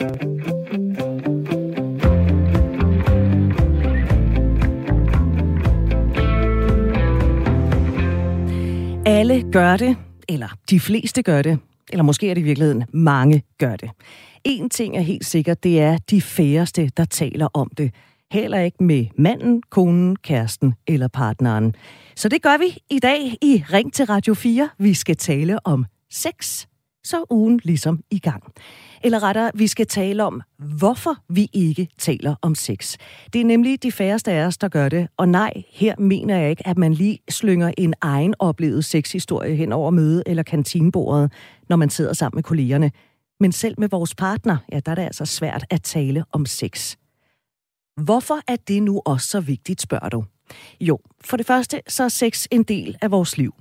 Alle gør det, eller de fleste gør det, eller måske er det i virkeligheden mange gør det. En ting er helt sikkert, det er de færreste, der taler om det. Heller ikke med manden, konen, kæresten eller partneren. Så det gør vi i dag i Ring til Radio 4. Vi skal tale om sex. Så ugen ligesom i gang. Eller rettere, vi skal tale om, hvorfor vi ikke taler om sex. Det er nemlig de færreste af os, der gør det. Og nej, her mener jeg ikke, at man lige slynger en egen oplevet sexhistorie hen over møde eller kantinebordet, når man sidder sammen med kollegerne. Men selv med vores partner, ja, der er det altså svært at tale om sex. Hvorfor er det nu også så vigtigt, spørger du? Jo, for det første, så er sex en del af vores liv.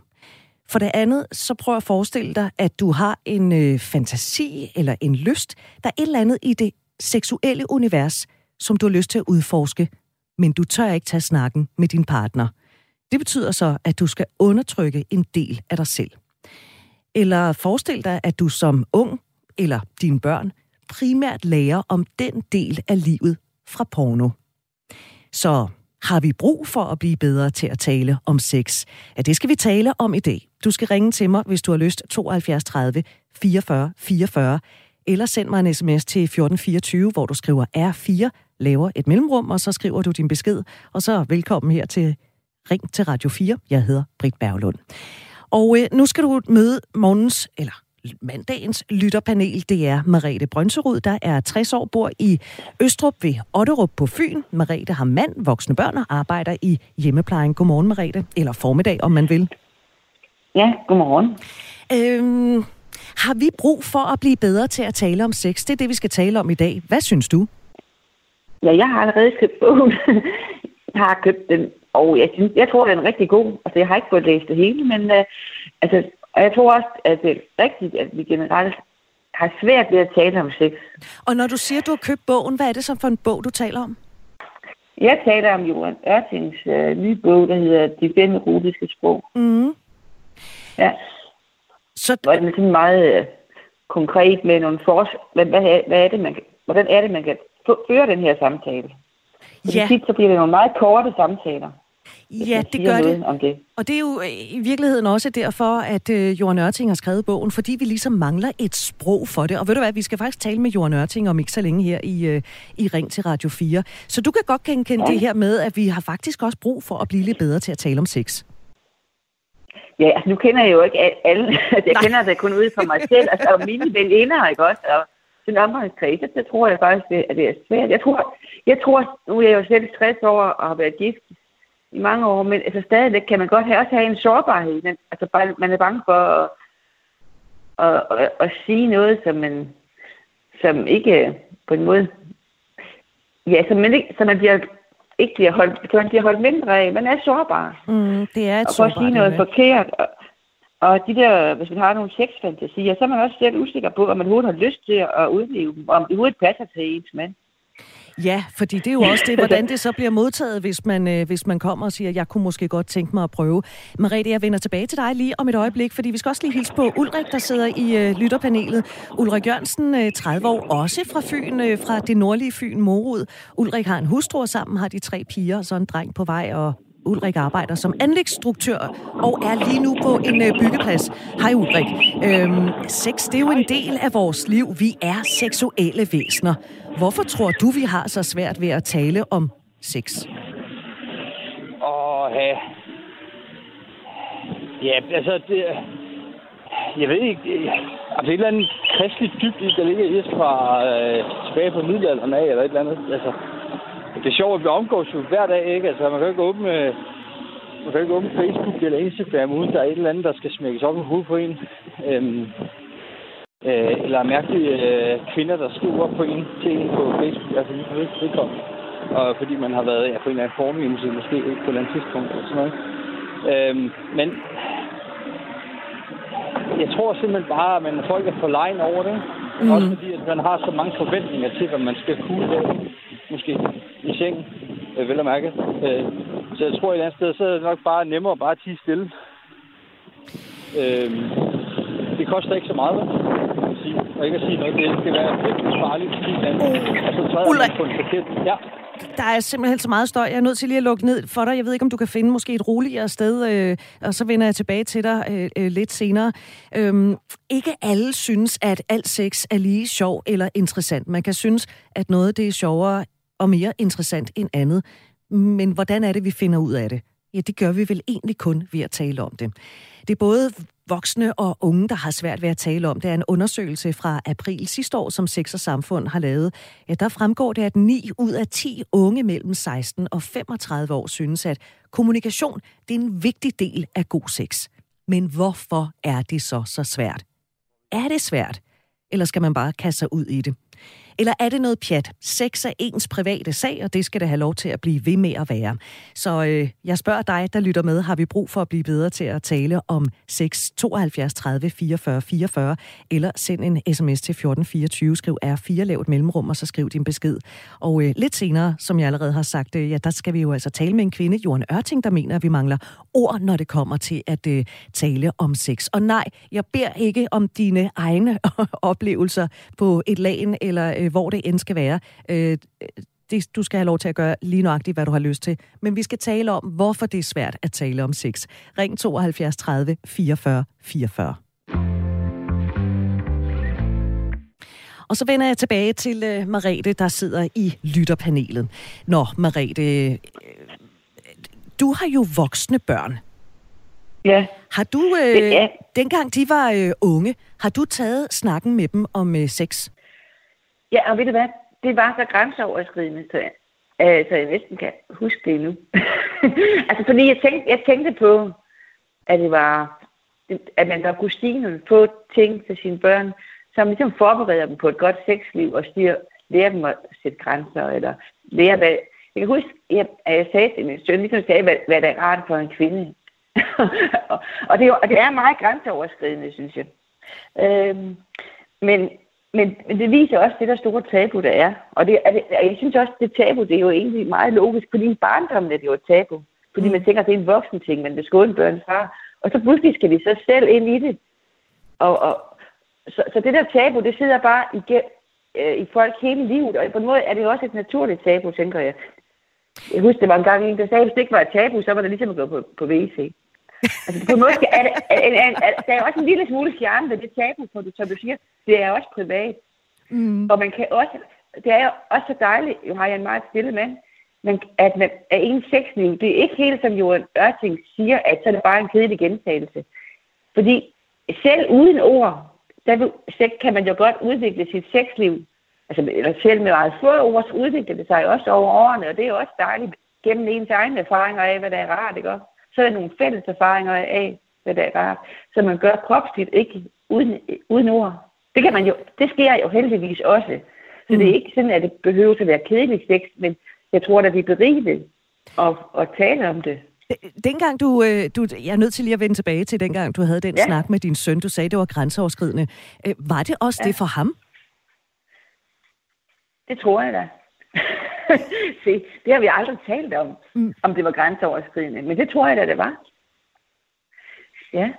For det andet, så prøv at forestille dig, at du har en øh, fantasi eller en lyst, der er et eller andet i det seksuelle univers, som du har lyst til at udforske, men du tør ikke tage snakken med din partner. Det betyder så, at du skal undertrykke en del af dig selv. Eller forestil dig, at du som ung eller dine børn primært lærer om den del af livet fra porno. Så har vi brug for at blive bedre til at tale om sex? Ja, det skal vi tale om i dag. Du skal ringe til mig, hvis du har lyst 72 30 44 44, eller send mig en sms til 1424, hvor du skriver R4, laver et mellemrum, og så skriver du din besked, og så velkommen her til Ring til Radio 4. Jeg hedder Britt Berglund. Og øh, nu skal du møde morgens, eller mandagens lytterpanel, det er Marete Brønserud, der er 60 år, bor i Østrup ved Otterup på Fyn. Marete har mand, voksne børn og arbejder i hjemmeplejen. Godmorgen, Marete. Eller formiddag, om man vil. Ja, godmorgen. Øhm, har vi brug for at blive bedre til at tale om sex? Det er det, vi skal tale om i dag. Hvad synes du? Ja, jeg har allerede købt bogen. jeg har købt den, og jeg, synes, jeg tror, den er rigtig god. Altså, jeg har ikke fået læst det hele, men uh, altså, og jeg tror også, at det er rigtigt, at vi generelt har svært ved at tale om sex. Og når du siger, at du har købt bogen, hvad er det så for en bog, du taler om? Jeg taler om Johan Ørtings øh, nye bog, der hedder De fem erotiske sprog. Mm. Ja. Så Hvor den er sådan meget øh, konkret med nogle fors... Hvad, hvad, er, hvad er det, man hvordan er det, man kan føre den her samtale? Fordi Ja. tit, så bliver det nogle meget korte samtaler. Ja, det gør det. Om det. Og det er jo øh, i virkeligheden også derfor, at øh, Johan Ørting har skrevet bogen, fordi vi ligesom mangler et sprog for det. Og ved du hvad, vi skal faktisk tale med Johan Ørting om ikke så længe her i, øh, i Ring til Radio 4. Så du kan godt genkende ja. det her med, at vi har faktisk også brug for at blive lidt bedre til at tale om sex. Ja, altså nu kender jeg jo ikke al- alle. jeg Nej. kender det kun ud fra mig selv. Altså, og mine veninder, ikke også? Og den omgangskreds, det tror jeg faktisk, at det er svært. Jeg tror, jeg tror, nu er jeg jo selv 60 år og har været gift i mange år, men altså stadigvæk kan man godt have, også have en sårbarhed. Men, altså bare, man er bange for at, at, at, at sige noget, som man, som ikke på en måde, ja, som man, ikke, som man bliver, ikke bliver holdt, som man bliver holdt mindre af. Man er sårbar Mm, det er et og for at sige noget forkert. Og, og de der, hvis man har nogle sexfantasier, så er man også selv usikker på, om man overhovedet har lyst til at udleve dem, og om det overhovedet passer til ens mand. Ja, fordi det er jo også det, hvordan det så bliver modtaget, hvis man, øh, hvis man kommer og siger, jeg kunne måske godt tænke mig at prøve. Merete, jeg vender tilbage til dig lige om et øjeblik, fordi vi skal også lige hilse på Ulrik, der sidder i øh, lytterpanelet. Ulrik Jørgensen, øh, 30 år, også fra Fyn, øh, fra det nordlige Fyn, Morud. Ulrik har en hustru, og sammen har de tre piger og så en dreng på vej, og Ulrik arbejder som anlægsstruktør og er lige nu på en øh, byggeplads. Hej Ulrik. Øhm, sex, det er jo en del af vores liv. Vi er seksuelle væsener. Hvorfor tror du, vi har så svært ved at tale om sex? Åh, ja. Ja, altså, det, jeg ved ikke, det, altså et eller andet kristligt dybt, der ligger i os fra øh, tilbage på middelalderen af, eller et eller andet. Altså, det er sjovt, at vi omgås jo hver dag, ikke? Altså, man kan ikke åbne, man kan ikke åbne Facebook eller Instagram, uden der er et eller andet, der skal smækkes op i hovedet på en. Øhm, øh, eller mærkelige øh, kvinder, der skriver på en til en på Facebook, altså lige ved vedkommende. Og fordi man har været ja, på en eller anden formhjemmeside, måske ikke på et eller andet tidspunkt, eller sådan noget. Øhm, men jeg tror simpelthen bare, at man, folk er for lejen over det. Mm. Også fordi, at man har så mange forventninger til, hvad man skal kunne lave, måske sengen, øh, vel at mærke. Øh, så jeg tror et eller andet sted, så er det nok bare nemmere bare at tige stille. Øh, det koster ikke så meget, vel? og ikke at sige noget. Det skal være virkelig farligt, fordi man, altså, træder man på en forkert... Ja. Der er simpelthen så meget støj. Jeg er nødt til lige at lukke ned for dig. Jeg ved ikke, om du kan finde måske et roligere sted, øh, og så vender jeg tilbage til dig øh, øh, lidt senere. Øhm, ikke alle synes, at alt sex er lige sjov eller interessant. Man kan synes, at noget det er sjovere og mere interessant end andet. Men hvordan er det, vi finder ud af det? Ja, det gør vi vel egentlig kun ved at tale om det. Det er både voksne og unge, der har svært ved at tale om. Det er en undersøgelse fra april sidste år, som Sex og Samfund har lavet. Ja, der fremgår det, at 9 ud af 10 unge mellem 16 og 35 år synes, at kommunikation det er en vigtig del af god sex. Men hvorfor er det så så svært? Er det svært? Eller skal man bare kaste sig ud i det? Eller er det noget pjat? Sex er ens private sag, og det skal det have lov til at blive ved med at være. Så øh, jeg spørger dig, der lytter med, har vi brug for at blive bedre til at tale om sex 72 30 44 44, eller send en sms til 1424, skriv R4, lav et mellemrum, og så skriv din besked. Og øh, lidt senere, som jeg allerede har sagt, øh, ja, der skal vi jo altså tale med en kvinde, Johan Ørting, der mener, at vi mangler ord, når det kommer til at øh, tale om sex. Og nej, jeg beder ikke om dine egne oplevelser på et lagen eller øh, hvor det end skal være. Øh, det, du skal have lov til at gøre lige nøjagtigt, hvad du har lyst til. Men vi skal tale om, hvorfor det er svært at tale om sex. Ring 72 30 44 44. Og så vender jeg tilbage til uh, Marete, der sidder i lytterpanelet. Nå, Marete, øh, du har jo voksne børn. Ja. Har du, øh, ja. dengang de var øh, unge, har du taget snakken med dem om øh, sex? Ja, og ved du hvad? Det var så grænseoverskridende, så, øh, så jeg næsten kan huske det nu. altså, fordi jeg tænkte, jeg tænkte på, at det var, at man der kunne sige nogle få ting til sine børn, som ligesom forbereder dem på et godt sexliv og styr, lærer dem at sætte grænser, eller lære, hvad... Jeg kan huske, at jeg sagde til min søn, ligesom sagde, hvad, hvad der er rart for en kvinde. og, og, det, og det er meget grænseoverskridende, synes jeg. Øhm, men men, men det viser også det der store tabu, der er. Og det, er det, jeg synes også, det tabu, det er jo egentlig meget logisk, fordi i barndommen er det jo et tabu. Fordi mm. man tænker, at det er en voksen ting, man vil skåne børns far. Og så pludselig skal vi så selv ind i det. Og, og, så, så det der tabu, det sidder bare i, øh, i folk hele livet. Og på en måde er det jo også et naturligt tabu, tænker jeg. Jeg husker, det var en gang en, der sagde, at hvis det ikke var et tabu, så var det ligesom at gå på, på WC. Altså på en måde er det, er, er, er, der er også en lille smule fjerne ved det tabu, for du, som du siger, det er også privat. Mm. Og man kan også, det er jo også så dejligt, jo har jeg en meget stille mand, men at, man, at en sexliv, det er ikke helt som Johan Ørting siger, at så er det bare en kedelig gentagelse. Fordi selv uden ord, der kan man jo godt udvikle sit sexliv. Altså, eller selv med meget få ord, så udvikler det sig også over årene, og det er også dejligt gennem ens egne erfaringer af, hvad der er rart, ikke også? Så er der nogle fælles erfaringer af, hvad det er, så man gør kropsligt ikke uden, uden ord. Det, kan man jo, det sker jo heldigvis også. Så mm. det er mm. ikke sådan, at det behøver at være kedeligt sex, men jeg tror, at det er berigeligt at, at tale om det. Dengang du, øh, du, jeg er nødt til lige at vende tilbage til dengang, du havde den ja. snak med din søn, du sagde, det var grænseoverskridende. Øh, var det også ja. det for ham? Det tror jeg da. Se, det har vi aldrig talt om, mm. om det var grænseoverskridende. Men det tror jeg da, det var. Ja.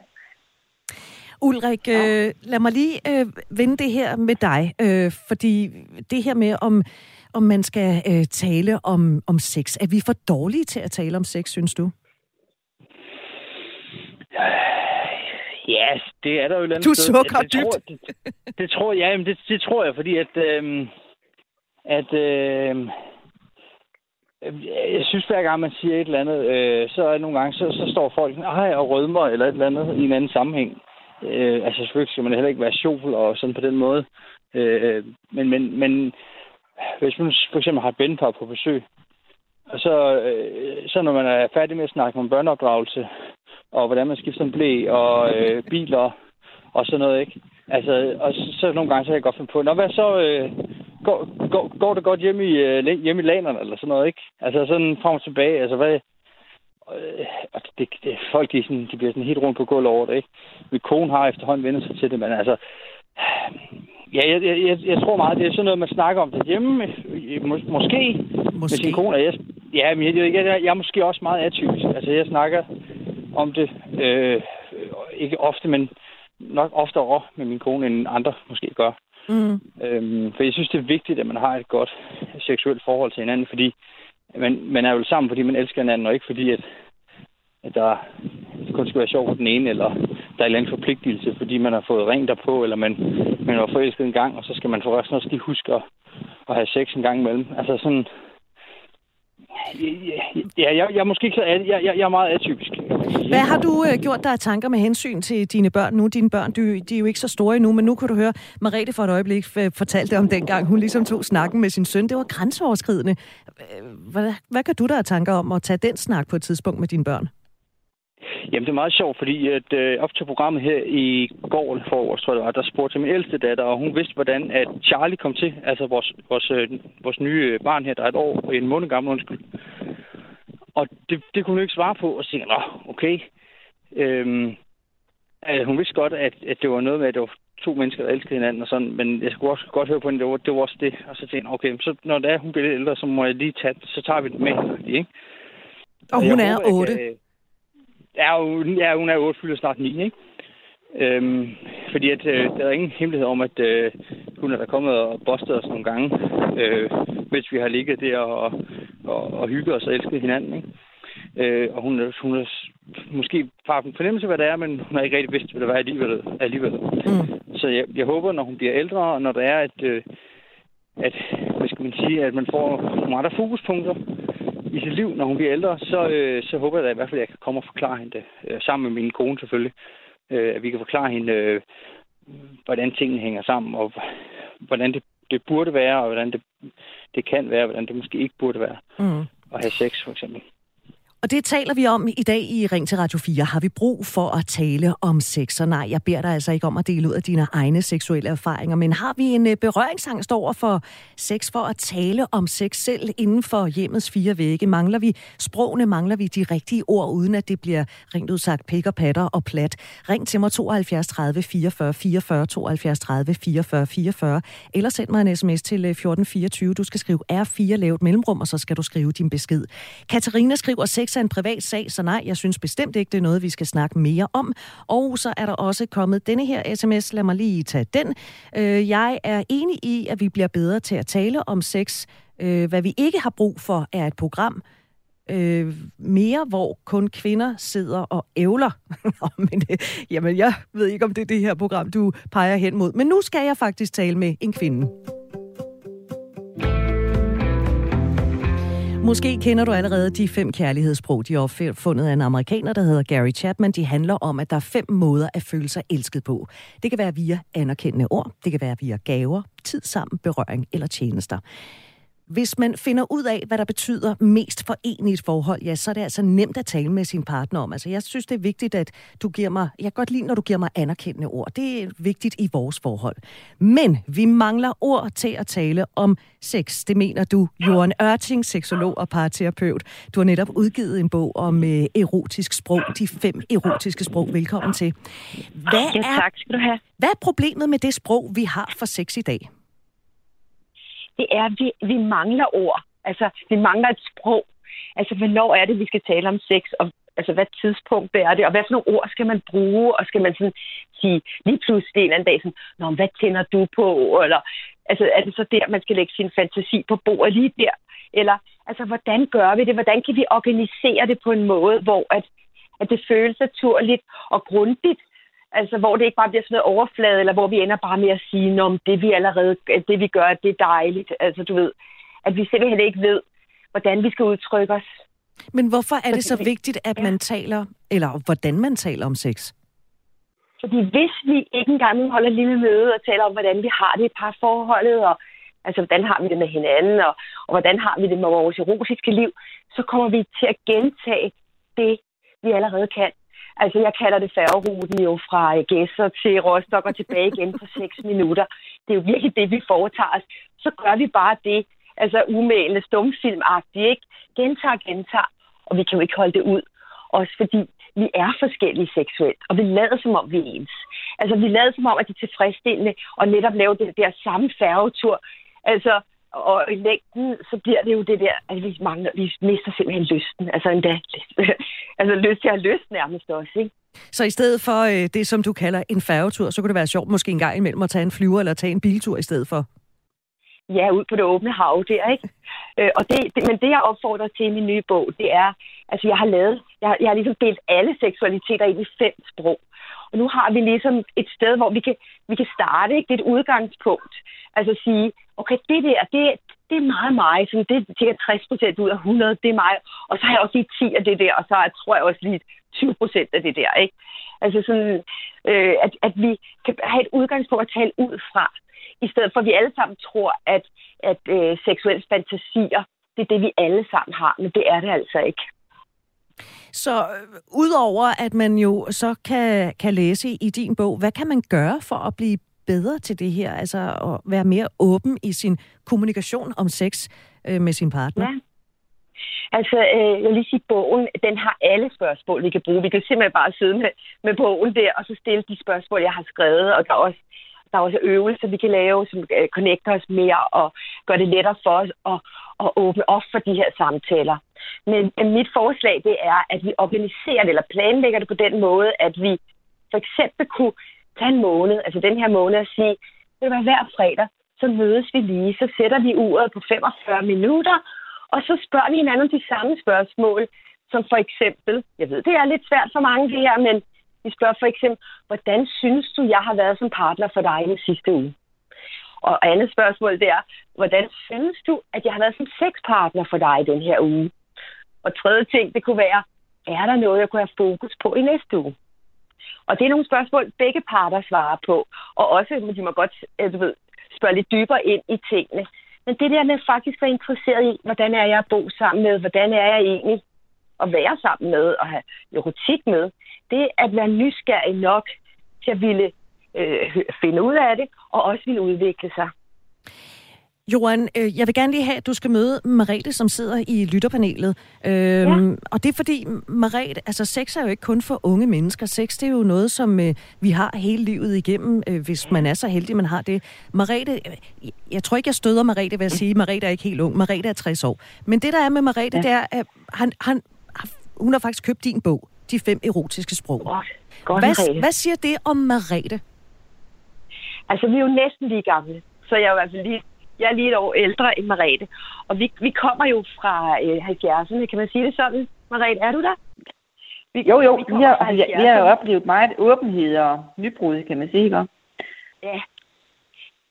Ulrik, ja. øh, lad mig lige øh, vende det her med dig, øh, fordi det her med, om, om man skal øh, tale om, om sex, er vi for dårlige til at tale om sex, synes du? Ja, det er der jo et Du sukker det, det, dybt. Tror, det, det, tror jeg, det, det tror jeg, fordi at, øh, at øh, Øh, jeg synes, hver gang man siger et eller andet, øh, så er nogle gange, så, så står folk Ej, og rødmer eller et eller andet i en anden sammenhæng. Øh, altså selvfølgelig skal man heller ikke være sjov og sådan på den måde. Øh, men, men, men hvis man for eksempel har et bændepar på besøg, og så, øh, så når man er færdig med at snakke om børneopdragelse, og hvordan man skifter en blæ, og øh, biler, og sådan noget, ikke? Altså, og så, så nogle gange så kan jeg godt finde på, Nå, hvad så, øh, går, går, går det godt hjemme i, øh, hjemme i lanerne, eller sådan noget, ikke? Altså sådan frem og tilbage, altså hvad... Øh, det, det, folk, de, sådan, de bliver sådan helt rundt på gulvet over det, ikke? Min kone har efterhånden vendt sig til det, men altså... Ja, jeg, jeg, jeg, tror meget, det er sådan noget, man snakker om det hjemme. Mås- måske, måske med sin kone. Jeg, ja, men jeg, jeg, jeg, jeg er måske også meget atypisk. Altså, jeg snakker om det, øh, ikke ofte, men nok oftere med min kone, end andre måske gør. Mm. Øhm, for jeg synes, det er vigtigt, at man har et godt seksuelt forhold til hinanden, fordi man, man er jo sammen, fordi man elsker hinanden, og ikke fordi, at, at der kun skal være sjovt for den ene, eller der er en eller anden forpligtelse, fordi man har fået ring derpå, eller man, man var forelsket en gang, og så skal man forresten også lige huske at, at have sex en gang imellem. Altså sådan, Ja, jeg, jeg er måske ikke så... Jeg, jeg, jeg er meget atypisk. Hvad har du øh, gjort dig af tanker med hensyn til dine børn nu? Dine børn, de, de er jo ikke så store endnu, men nu kan du høre, Marete for et øjeblik øh, fortalte om dengang, hun ligesom tog snakken med sin søn. Det var grænseoverskridende. Hvad, hvad kan du der af tanker om at tage den snak på et tidspunkt med dine børn? Jamen, det er meget sjovt, fordi at, øh, op til programmet her i går forårs, tror jeg, der spurgte min ældste datter, og hun vidste, hvordan at Charlie kom til, altså vores, vores, øh, vores nye barn her, der er et år og en måned gammel, undskyld. Og det, det kunne hun ikke svare på, og sige, nå, okay. Øhm, altså, hun vidste godt, at, at det var noget med, at det var to mennesker, der elskede hinanden og sådan, men jeg skulle også godt høre på hende, det var, det var også det. Og så tænkte jeg, okay, så når det er, hun bliver lidt ældre, så må jeg lige tage så tager vi det med, ikke? Og hun er otte? Ja, hun, ja, hun er 8, fylder snart 9, ikke? Øhm, fordi at, øh, der er ingen hemmelighed om, at øh, hun er der kommet og bostet os nogle gange, øh, mens vi har ligget der og, og, og hygget os og elsket hinanden. Ikke? Øh, og hun, er, hun er måske har en fornemmelse, hvad det er, men hun har ikke rigtig vidst, hvad det var alligevel. alligevel. Mm. Så jeg, jeg håber, når hun bliver ældre, og når der er et, øh, at, hvad skal man sige, at man får nogle andre fokuspunkter, i sit liv, når hun bliver ældre, så, øh, så håber jeg da i hvert fald, at jeg kan komme og forklare hende det. Øh, sammen med min kone selvfølgelig. Øh, at vi kan forklare hende, øh, hvordan tingene hænger sammen, og hvordan det, det burde være, og hvordan det, det kan være, og hvordan det måske ikke burde være. Mm. At have sex, for eksempel. Og det taler vi om i dag i Ring til Radio 4. Har vi brug for at tale om sex? Og nej, jeg beder dig altså ikke om at dele ud af dine egne seksuelle erfaringer, men har vi en øh, berøringsangst over for sex, for at tale om sex selv inden for hjemmets fire vægge? Mangler vi sprogene, mangler vi de rigtige ord, uden at det bliver rent udsagt pik og patter og plat? Ring til mig 72 30 44 44 72 30 44 44, eller send mig en sms til øh, 1424. Du skal skrive R4 lavt mellemrum, og så skal du skrive din besked. Katarina skriver 6 Lexa en privat sag, så nej, jeg synes bestemt ikke, det er noget, vi skal snakke mere om. Og så er der også kommet denne her sms, lad mig lige tage den. Øh, jeg er enig i, at vi bliver bedre til at tale om sex. Øh, hvad vi ikke har brug for, er et program, øh, mere, hvor kun kvinder sidder og ævler. Men, øh, jamen, jeg ved ikke, om det er det her program, du peger hen mod. Men nu skal jeg faktisk tale med en kvinde. Måske kender du allerede de fem kærlighedssprog, de er opfundet af en amerikaner, der hedder Gary Chapman. De handler om, at der er fem måder at føle sig elsket på. Det kan være via anerkendende ord, det kan være via gaver, tid sammen, berøring eller tjenester. Hvis man finder ud af, hvad der betyder mest for en i et forhold, ja, så er det altså nemt at tale med sin partner om. Altså, jeg synes, det er vigtigt, at du giver mig... Jeg kan godt lide, når du giver mig anerkendende ord. Det er vigtigt i vores forhold. Men vi mangler ord til at tale om sex. Det mener du, Johan Ørting, seksolog og parterapeut. Du har netop udgivet en bog om øh, erotisk sprog. De fem erotiske sprog. Velkommen til. Hvad er, ja, tak skal du have. Hvad er problemet med det sprog, vi har for sex i dag? Det er, at vi, vi mangler ord. Altså, vi mangler et sprog. Altså, hvornår er det, vi skal tale om sex, og altså, hvad tidspunkt er det, og hvad for nogle ord skal man bruge, og skal man sådan sige lige pludselig en eller anden dag sådan, Nå, hvad tænder du på, eller altså, er det så der, man skal lægge sin fantasi på bordet lige der, eller altså, hvordan gør vi det, hvordan kan vi organisere det på en måde, hvor at, at det føles naturligt og grundigt, Altså, hvor det ikke bare bliver sådan noget overflade, eller hvor vi ender bare med at sige, om det vi allerede, det vi gør, det er dejligt. Altså, du ved, at vi simpelthen ikke ved, hvordan vi skal udtrykke os. Men hvorfor er det så vigtigt, at man taler, eller hvordan man taler om sex? Fordi hvis vi ikke engang holder lille møde og taler om, hvordan vi har det i parforholdet, og altså, hvordan har vi det med hinanden, og, og hvordan har vi det med vores erotiske liv, så kommer vi til at gentage det, vi allerede kan. Altså, jeg kalder det færgeruten jo fra øh, Gæsser til Rostock og tilbage igen på 6 minutter. Det er jo virkelig det, vi foretager os. Så gør vi bare det, altså umælende stumfilmagtigt, ikke? Gentager, gentager, og vi kan jo ikke holde det ud. Også fordi vi er forskellige seksuelt, og vi lader som om, vi er ens. Altså, vi lader som om, at de er tilfredsstillende, og netop lave det der samme færgetur. Altså, og i længden, så bliver det jo det der, at vi, mangler, vi mister simpelthen lysten. Altså endda, altså lyst til at have lyst nærmest også, ikke? Så i stedet for øh, det, som du kalder en færgetur, så kunne det være sjovt måske en gang imellem at tage en flyver eller tage en biltur i stedet for? Ja, ud på det åbne hav der, ikke? Øh, og det, det, men det, jeg opfordrer til i min nye bog, det er, altså jeg har lavet, jeg, jeg har ligesom delt alle seksualiteter ind i fem sprog. Og nu har vi ligesom et sted, hvor vi kan, vi kan starte, ikke? Det er et udgangspunkt. Altså sige, okay, det der, det, det er meget mig, så det er cirka 60 procent ud af 100, det er mig. Og så har jeg også lige 10 af det der, og så tror jeg også lige 20 procent af det der, ikke? Altså sådan, øh, at, at vi kan have et udgangspunkt at tale ud fra, i stedet for at vi alle sammen tror, at, at øh, seksuelle fantasier, det er det, vi alle sammen har, men det er det altså ikke. Så øh, udover at man jo så kan, kan læse i din bog, hvad kan man gøre for at blive bedre til det her? Altså at være mere åben i sin kommunikation om sex øh, med sin partner? Ja. Altså, øh, jeg vil lige sige, bogen, den har alle spørgsmål, vi kan bruge. Vi kan simpelthen bare sidde med, med bogen der, og så stille de spørgsmål, jeg har skrevet, og der er også der er også øvelser, vi kan lave, som øh, connecter os mere og gør det lettere for os at, at åbne op for de her samtaler. Men mit forslag det er, at vi organiserer det eller planlægger det på den måde, at vi for eksempel kunne tage en måned, altså den her måned, og sige, det vil være hver fredag, så mødes vi lige, så sætter vi uret på 45 minutter, og så spørger vi hinanden de samme spørgsmål, som for eksempel, jeg ved, det er lidt svært for mange det her, men vi spørger for eksempel, hvordan synes du, jeg har været som partner for dig i den sidste uge? Og andet spørgsmål det er, hvordan synes du, at jeg har været som sexpartner for dig i den her uge? Og tredje ting, det kunne være, er der noget, jeg kunne have fokus på i næste uge? Og det er nogle spørgsmål, begge parter svarer på. Og også, de må godt øh, du ved, spørge lidt dybere ind i tingene. Men det der med faktisk at være interesseret i, hvordan er jeg at bo sammen med, hvordan er jeg egentlig at være sammen med og have erotik med, det at være nysgerrig nok til at ville øh, finde ud af det, og også ville udvikle sig. Johan, øh, jeg vil gerne lige have, at du skal møde Marete, som sidder i lytterpanelet. Øhm, ja. Og det er fordi, Marete, altså sex er jo ikke kun for unge mennesker. Sex det er jo noget, som øh, vi har hele livet igennem, øh, hvis man er så heldig, man har det. Marete, øh, jeg tror ikke, jeg støder Marete ved at sige, Marete er ikke helt ung. Marete er 60 år. Men det, der er med Marete, ja. det er, at han, han, hun har faktisk købt din bog, De fem erotiske sprog. Godt. Godt, hvad, hvad siger det om Marete? Altså, vi er jo næsten lige gamle, så jeg er i hvert fald lige jeg er lige et år ældre end Marete. Og vi, vi kommer jo fra øh, 70'erne, kan man sige det sådan? Marete, er du der? Vi, jo, jo, vi, vi, har, vi, vi har jo oplevet meget åbenhed og nybrud, kan man sige, ikke? Ja.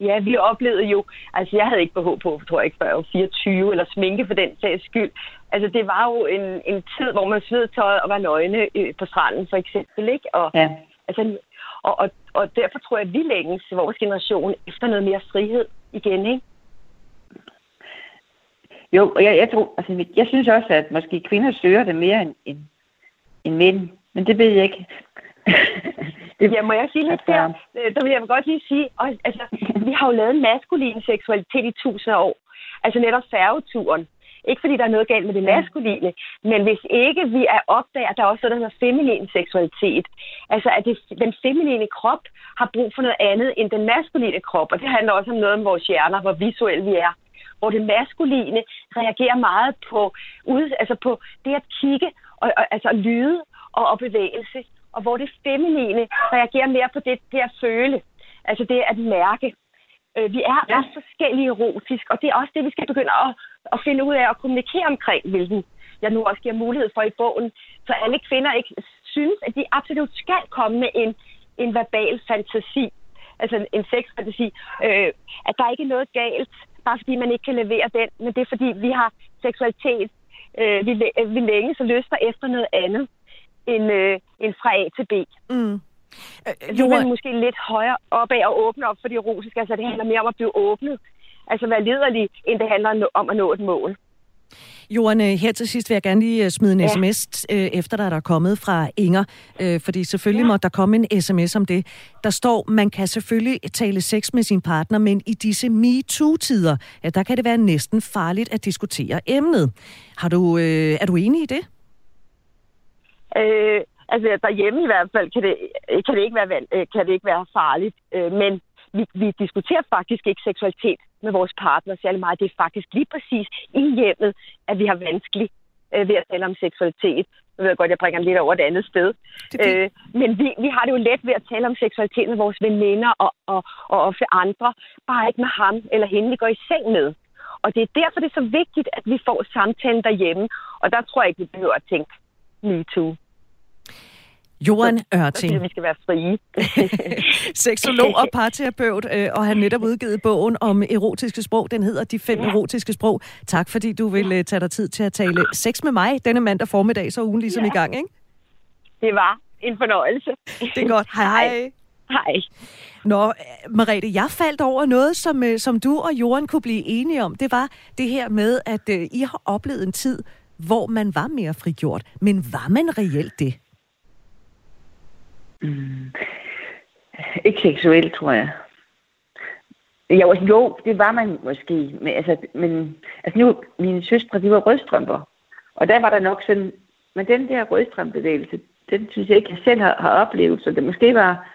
Ja, vi oplevede jo, altså jeg havde ikke behov på, tror jeg ikke, før jeg var 24, eller sminke for den sags skyld. Altså det var jo en, en tid, hvor man sved tøjet og var nøgne øh, på stranden, for eksempel, ikke? Og, ja. altså, og, og, og derfor tror jeg, at vi længes, vores generation, efter noget mere frihed igen, ikke? Jo, og jeg, jeg, tror, altså, jeg synes også, at måske kvinder søger det mere end, end, end mænd. Men det ved jeg ikke. det, ja, må jeg sige lidt altså, der? Øh, der vil jeg godt lige sige, og, altså, vi har jo lavet maskulin seksualitet i tusind år. Altså netop færgeturen. Ikke fordi der er noget galt med det maskuline, men hvis ikke vi er opdager, at der er også noget, der hedder feminin seksualitet. Altså at det, den feminine krop har brug for noget andet end den maskuline krop, og det handler også om noget om vores hjerner, hvor visuelle vi er hvor det maskuline reagerer meget på, ud, altså på det at kigge, og, og, altså lyde og, og bevægelse, og hvor det feminine reagerer mere på det, det at føle, altså det at mærke. Øh, vi er ja. ret forskellige erotisk, og det er også det, vi skal begynde at, at finde ud af at kommunikere omkring, hvilken jeg nu også giver mulighed for i bogen, så alle kvinder ikke synes, at de absolut skal komme med en, en verbal fantasi, altså en sexfantasi, øh, at der ikke er noget galt bare fordi man ikke kan levere den, men det er fordi, vi har seksualitet, øh, vi, vi længe så lyster efter noget andet end, øh, end fra A til B. Mm. Øh, jo, er måske lidt højere op af at åbne op for det erotiske. Altså, det handler mere om at blive åbnet. Altså være lederlig, end det handler om at nå et mål. Johan, øh, her til sidst vil jeg gerne lige øh, smide en ja. sms øh, efter, der er kommet fra Inger, fordi selvfølgelig ja. må der komme en sms om det. Der står, man kan selvfølgelig tale sex med sin partner, men i disse MeToo-tider, ja, der kan det være næsten farligt at diskutere emnet. Har du, er du enig i det? Øh, altså derhjemme i hvert fald kan det, kan det, ikke, være, kan det ikke være farligt, men vi, vi diskuterer faktisk ikke seksualitet med vores partner særlig meget. Det er faktisk lige præcis i hjemmet, at vi har vanskeligt øh, ved at tale om seksualitet. Jeg ved godt, jeg bringer lidt over et andet sted. Øh, men vi, vi har det jo let ved at tale om seksualitet med vores veninder og, og, og ofte andre. Bare ikke med ham eller hende, vi går i seng med. Og det er derfor, det er så vigtigt, at vi får samtalen derhjemme. Og der tror jeg ikke, vi behøver at tænke MeToo. Johan Ørting. Jeg vi skal være frie. Seksolog og parterapeut, øh, og har netop udgivet bogen om erotiske sprog. Den hedder De fem ja. erotiske sprog. Tak fordi du vil øh, tage dig tid til at tale sex med mig denne mandag formiddag, så ugen ligesom ja. i gang, ikke? Det var en fornøjelse. Det er godt. Hej hej. Hej. Nå, Marete, jeg faldt over noget, som, øh, som du og Johan kunne blive enige om. Det var det her med, at uh, I har oplevet en tid, hvor man var mere frigjort. Men var man reelt det? Mm. Ikke seksuelt, tror jeg. Jeg var, jo, det var man måske. Men, altså, men altså nu, mine søstre, de var rødstrømper. Og der var der nok sådan... Men den der rødstrømpebevægelse, den synes jeg ikke, jeg selv har, har oplevet. Så det måske var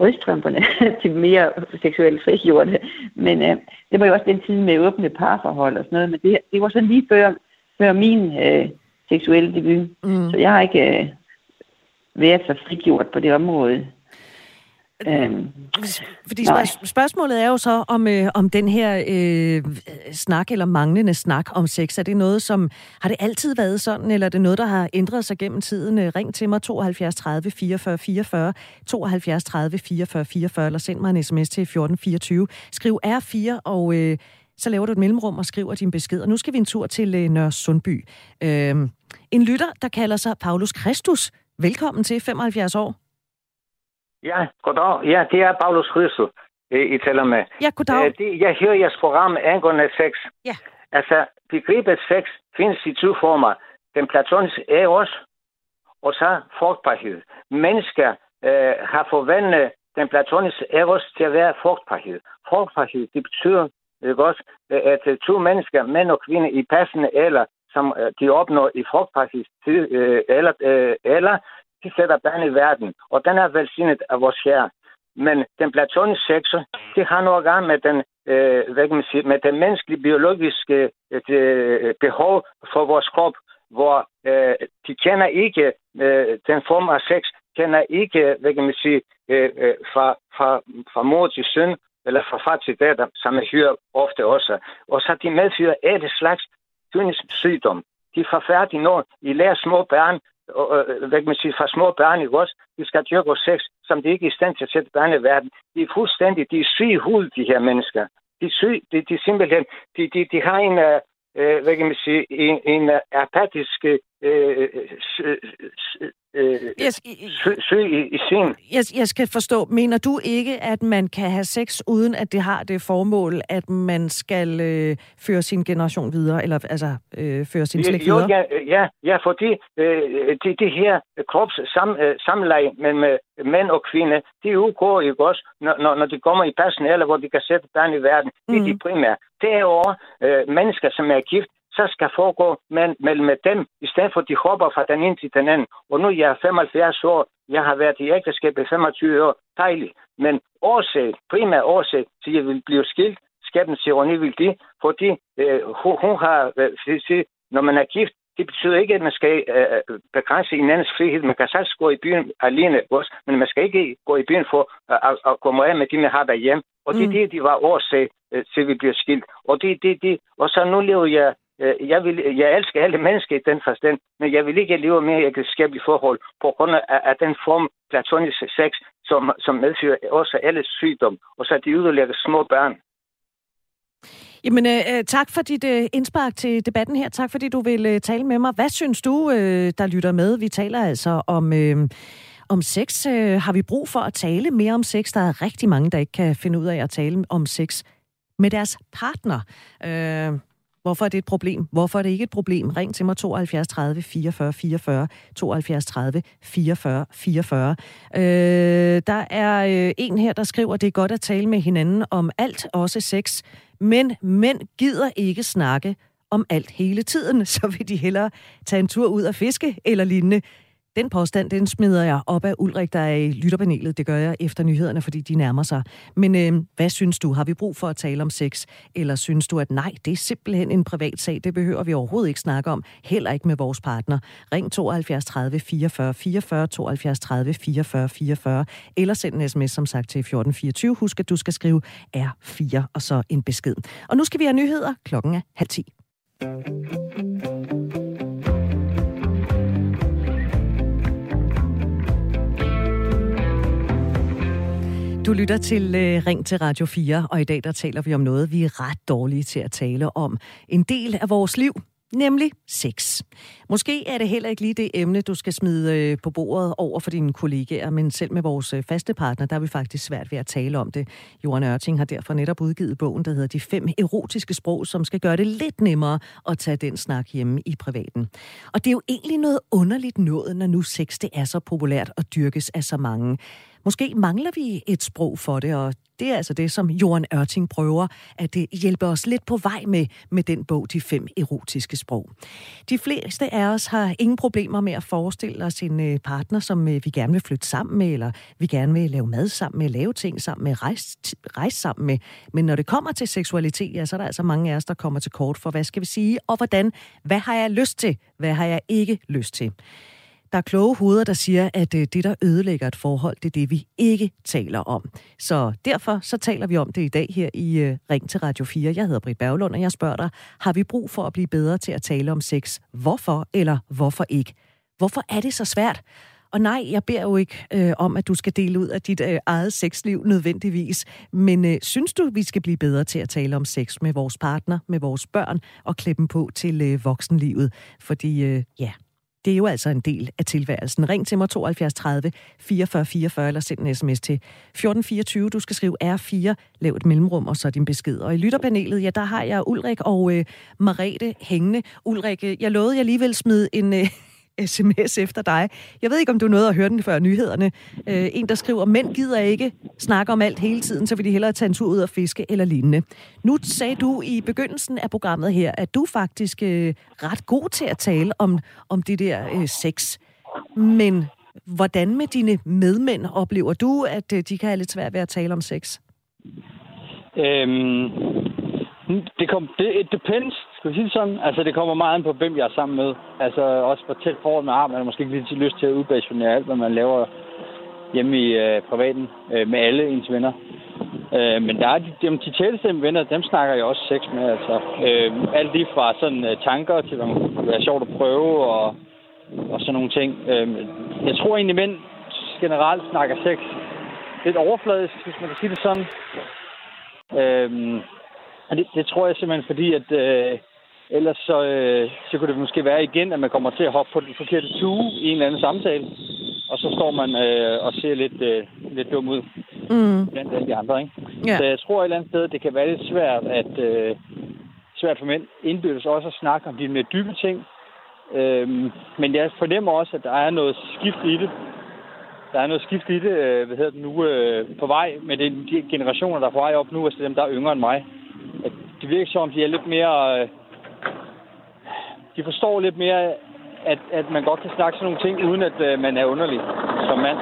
rødstrømperne til mere seksuelle frigjorte. Men øh, det var jo også den tid med åbne parforhold og sådan noget. Men det, det var sådan lige før, før min øh, seksuelle debut. Mm. Så jeg har ikke... Øh, været så frigjort på det område. Øhm, Fordi spørg- spørgsmålet er jo så, om, øh, om den her øh, snak eller manglende snak om sex, er det noget, som har det altid været sådan, eller er det noget, der har ændret sig gennem tiden? Øh, ring til mig 72 30 44 44, 72 30 44 44, eller send mig en sms til 1424. Skriv R4, og øh, så laver du et mellemrum og skriver din besked. Og nu skal vi en tur til øh, Nørre Sundby. Øh, en lytter, der kalder sig Paulus Kristus, Velkommen til 75 år. Ja, goddag. Ja, det er Paulus Christus, I taler med. Ja, goddag. Øh, det, jeg hører jeres program angående sex. Ja. Altså, begrebet sex findes i to former. Den platoniske eros, og så frugtbarhed. Mennesker øh, har forventet den platoniske eros til at være frugtbarhed. Frugtbarhed, det betyder ikke også, at to mennesker, mænd og kvinde, i passende eller som øh, de opnår i frugtbarhedstid, øh, eller, øh, eller de sætter børn i verden. Og den er velsignet af vores herre. Men den platoniske sex, det har noget at gøre med den, øh, hvad kan man sige, med den menneskelige biologiske øh, øh, behov for vores krop, hvor øh, de kender ikke øh, den form af sex, kender ikke, hvad kan man sige, øh, øh, fra, fra, fra mor til søn, eller fra far til datter, som jeg hører ofte også. Og så de medfører alle slags kynisk sygdom. De er forfærdelige når I lærer små børn, og, hvad kan man sige, fra små børn ikke også? de skal dyrke sex, som de ikke er i stand til at sætte børn i verden. De er fuldstændig, de er syge hud, de her mennesker. De er syge, de, de simpelthen, de, de, de har en, øh, øh hvad kan man sige, en, en øh, apatisk øh, øh, søg i, sin. Jeg, jeg skal forstå, mener du ikke, at man kan have sex, uden at det har det formål, at man skal øh, føre sin generation videre, eller altså øh, føre sin slægt videre? Jo, ja, ja, ja fordi øh, det, det her krops sam, øh, samleje mellem øh, mænd og kvinde, det udgår jo også, når, når, når de kommer i personale, hvor de kan sætte børn i verden. Det er mm. de primære. Derover øh, mennesker, som er gift, så skal foregå mellem dem, i stedet for at de hopper fra den ene til den anden. Og nu er jeg 75 år, jeg har været i ægteskab i 25 år, dejligt. Men årsag, primær årsag til, at jeg vil blive skilt, skabens ironi vil det, fordi øh, hun, hun har, øh, når man er gift, det betyder ikke, at man skal øh, begrænse andens frihed. Man kan sagtens gå i byen alene også, men man skal ikke gå i byen for at, at, at komme af med de, man har derhjemme. Og det er mm. det, de var årsag øh, til, at vi bliver skilt. Og det, det, det. Og så nu lever jeg Øh, Øh, jeg, vil, jeg elsker alle mennesker i den forstand, men jeg vil ikke leve mere ægteskabelige forhold på grund af, af den form platonisk sex, som, som medfører også alle sygdom, og så de yderligere små børn. Jamen, øh, øh, tak for dit øh, indspark til debatten her. Tak fordi du vil øh, tale med mig. Hvad synes du, øh, der lytter med? Vi taler altså om... Øh, om sex. Øh, har vi brug for at tale mere om sex? Der er rigtig mange, der ikke kan finde ud af at tale om sex med deres partner. Øh, Hvorfor er det et problem? Hvorfor er det ikke et problem? Ring til mig 72 30 44 44, 72 30 44 44. Øh, der er øh, en her, der skriver, at det er godt at tale med hinanden om alt, også sex, men mænd gider ikke snakke om alt hele tiden, så vil de hellere tage en tur ud og fiske eller lignende. Den påstand, den smider jeg op af Ulrik, der er i lytterpanelet. Det gør jeg efter nyhederne, fordi de nærmer sig. Men øh, hvad synes du? Har vi brug for at tale om sex? Eller synes du, at nej, det er simpelthen en privat sag. Det behøver vi overhovedet ikke snakke om. Heller ikke med vores partner. Ring 72 30 44 44 72 30 44 44. Eller send en sms, som sagt, til 1424. Husk, at du skal skrive R4 og så en besked. Og nu skal vi have nyheder. Klokken er halv 10. Du lytter til uh, Ring til Radio 4, og i dag der taler vi om noget, vi er ret dårlige til at tale om. En del af vores liv, nemlig sex. Måske er det heller ikke lige det emne, du skal smide øh, på bordet over for dine kollegaer, men selv med vores øh, faste partner, der er vi faktisk svært ved at tale om det. Johan Ørting har derfor netop udgivet bogen, der hedder De fem erotiske sprog, som skal gøre det lidt nemmere at tage den snak hjemme i privaten. Og det er jo egentlig noget underligt noget, når nu sex det er så populært og dyrkes af så mange. Måske mangler vi et sprog for det, og det er altså det, som Johan Ørting prøver at det hjælpe os lidt på vej med, med den bog, De fem erotiske sprog. De fleste af os har ingen problemer med at forestille os en øh, partner, som øh, vi gerne vil flytte sammen med, eller vi gerne vil lave mad sammen med, lave ting sammen med, rejse, rejse sammen med. Men når det kommer til seksualitet, ja, så er der altså mange af os, der kommer til kort for, hvad skal vi sige, og hvordan, hvad har jeg lyst til, hvad har jeg ikke lyst til. Der er kloge hoveder, der siger, at øh, det, der ødelægger et forhold, det er det, vi ikke taler om. Så derfor så taler vi om det i dag her i øh, Ring til Radio 4. Jeg hedder Britt Berglund, og jeg spørger dig, har vi brug for at blive bedre til at tale om sex? Hvorfor eller hvorfor ikke? Hvorfor er det så svært? Og nej, jeg beder jo ikke øh, om, at du skal dele ud af dit øh, eget sexliv nødvendigvis. Men øh, synes du, vi skal blive bedre til at tale om sex med vores partner, med vores børn og klippe dem på til øh, voksenlivet? Fordi øh, ja, det er jo altså en del af tilværelsen. Ring til mig 72 30 44 44 eller send en sms til 1424. Du skal skrive R4, lav et mellemrum og så din besked. Og i lytterpanelet, ja, der har jeg Ulrik og øh, Marete hængende. Ulrik, øh, jeg lovede, jeg alligevel smide en, øh, sms efter dig. Jeg ved ikke, om du nåede at høre den før nyhederne. Øh, en, der skriver, mænd gider ikke snakke om alt hele tiden, så vil de hellere tage en tur ud og fiske eller lignende. Nu sagde du i begyndelsen af programmet her, at du faktisk øh, ret god til at tale om, om det der øh, sex. Men hvordan med dine medmænd oplever du, at øh, de kan have lidt svært ved at tale om sex? Øhm, Mm, det, kom, det it depends, skal vi sige det sådan. Altså, det kommer meget an på, hvem jeg er sammen med. Altså, også hvor tæt forhold man har. Man har måske ikke lige lyst til at udbasionere alt, hvad man laver hjemme i øh, privaten øh, med alle ens venner. Øh, men der er de, de, de tætteste venner, dem snakker jeg også sex med. Altså, øh, alt lige fra sådan øh, tanker til, hvad det er sjovt at prøve og, og sådan nogle ting. Øh, jeg tror egentlig, mænd generelt snakker sex lidt overfladisk, hvis man kan sige det sådan. Øh, det, det tror jeg simpelthen, fordi at øh, ellers så, øh, så kunne det måske være igen, at man kommer til at hoppe på den forkerte tue i en eller anden samtale. Og så står man øh, og ser lidt, øh, lidt dum ud mm. blandt alle de andre. Ikke? Yeah. Så jeg tror et eller andet sted, det kan være lidt svært, at, øh, svært for mænd indbydes også at snakke om de mere dybe ting. Øhm, men jeg fornemmer også, at der er noget skift i det. Der er noget skift i det, øh, hvad hedder det nu, øh, på vej med de generationer, der er på vej op nu, altså dem, der er yngre end mig det virker som om, de er lidt mere... Øh, de forstår lidt mere, at, at man godt kan snakke sådan nogle ting, uden at øh, man er underlig som mand.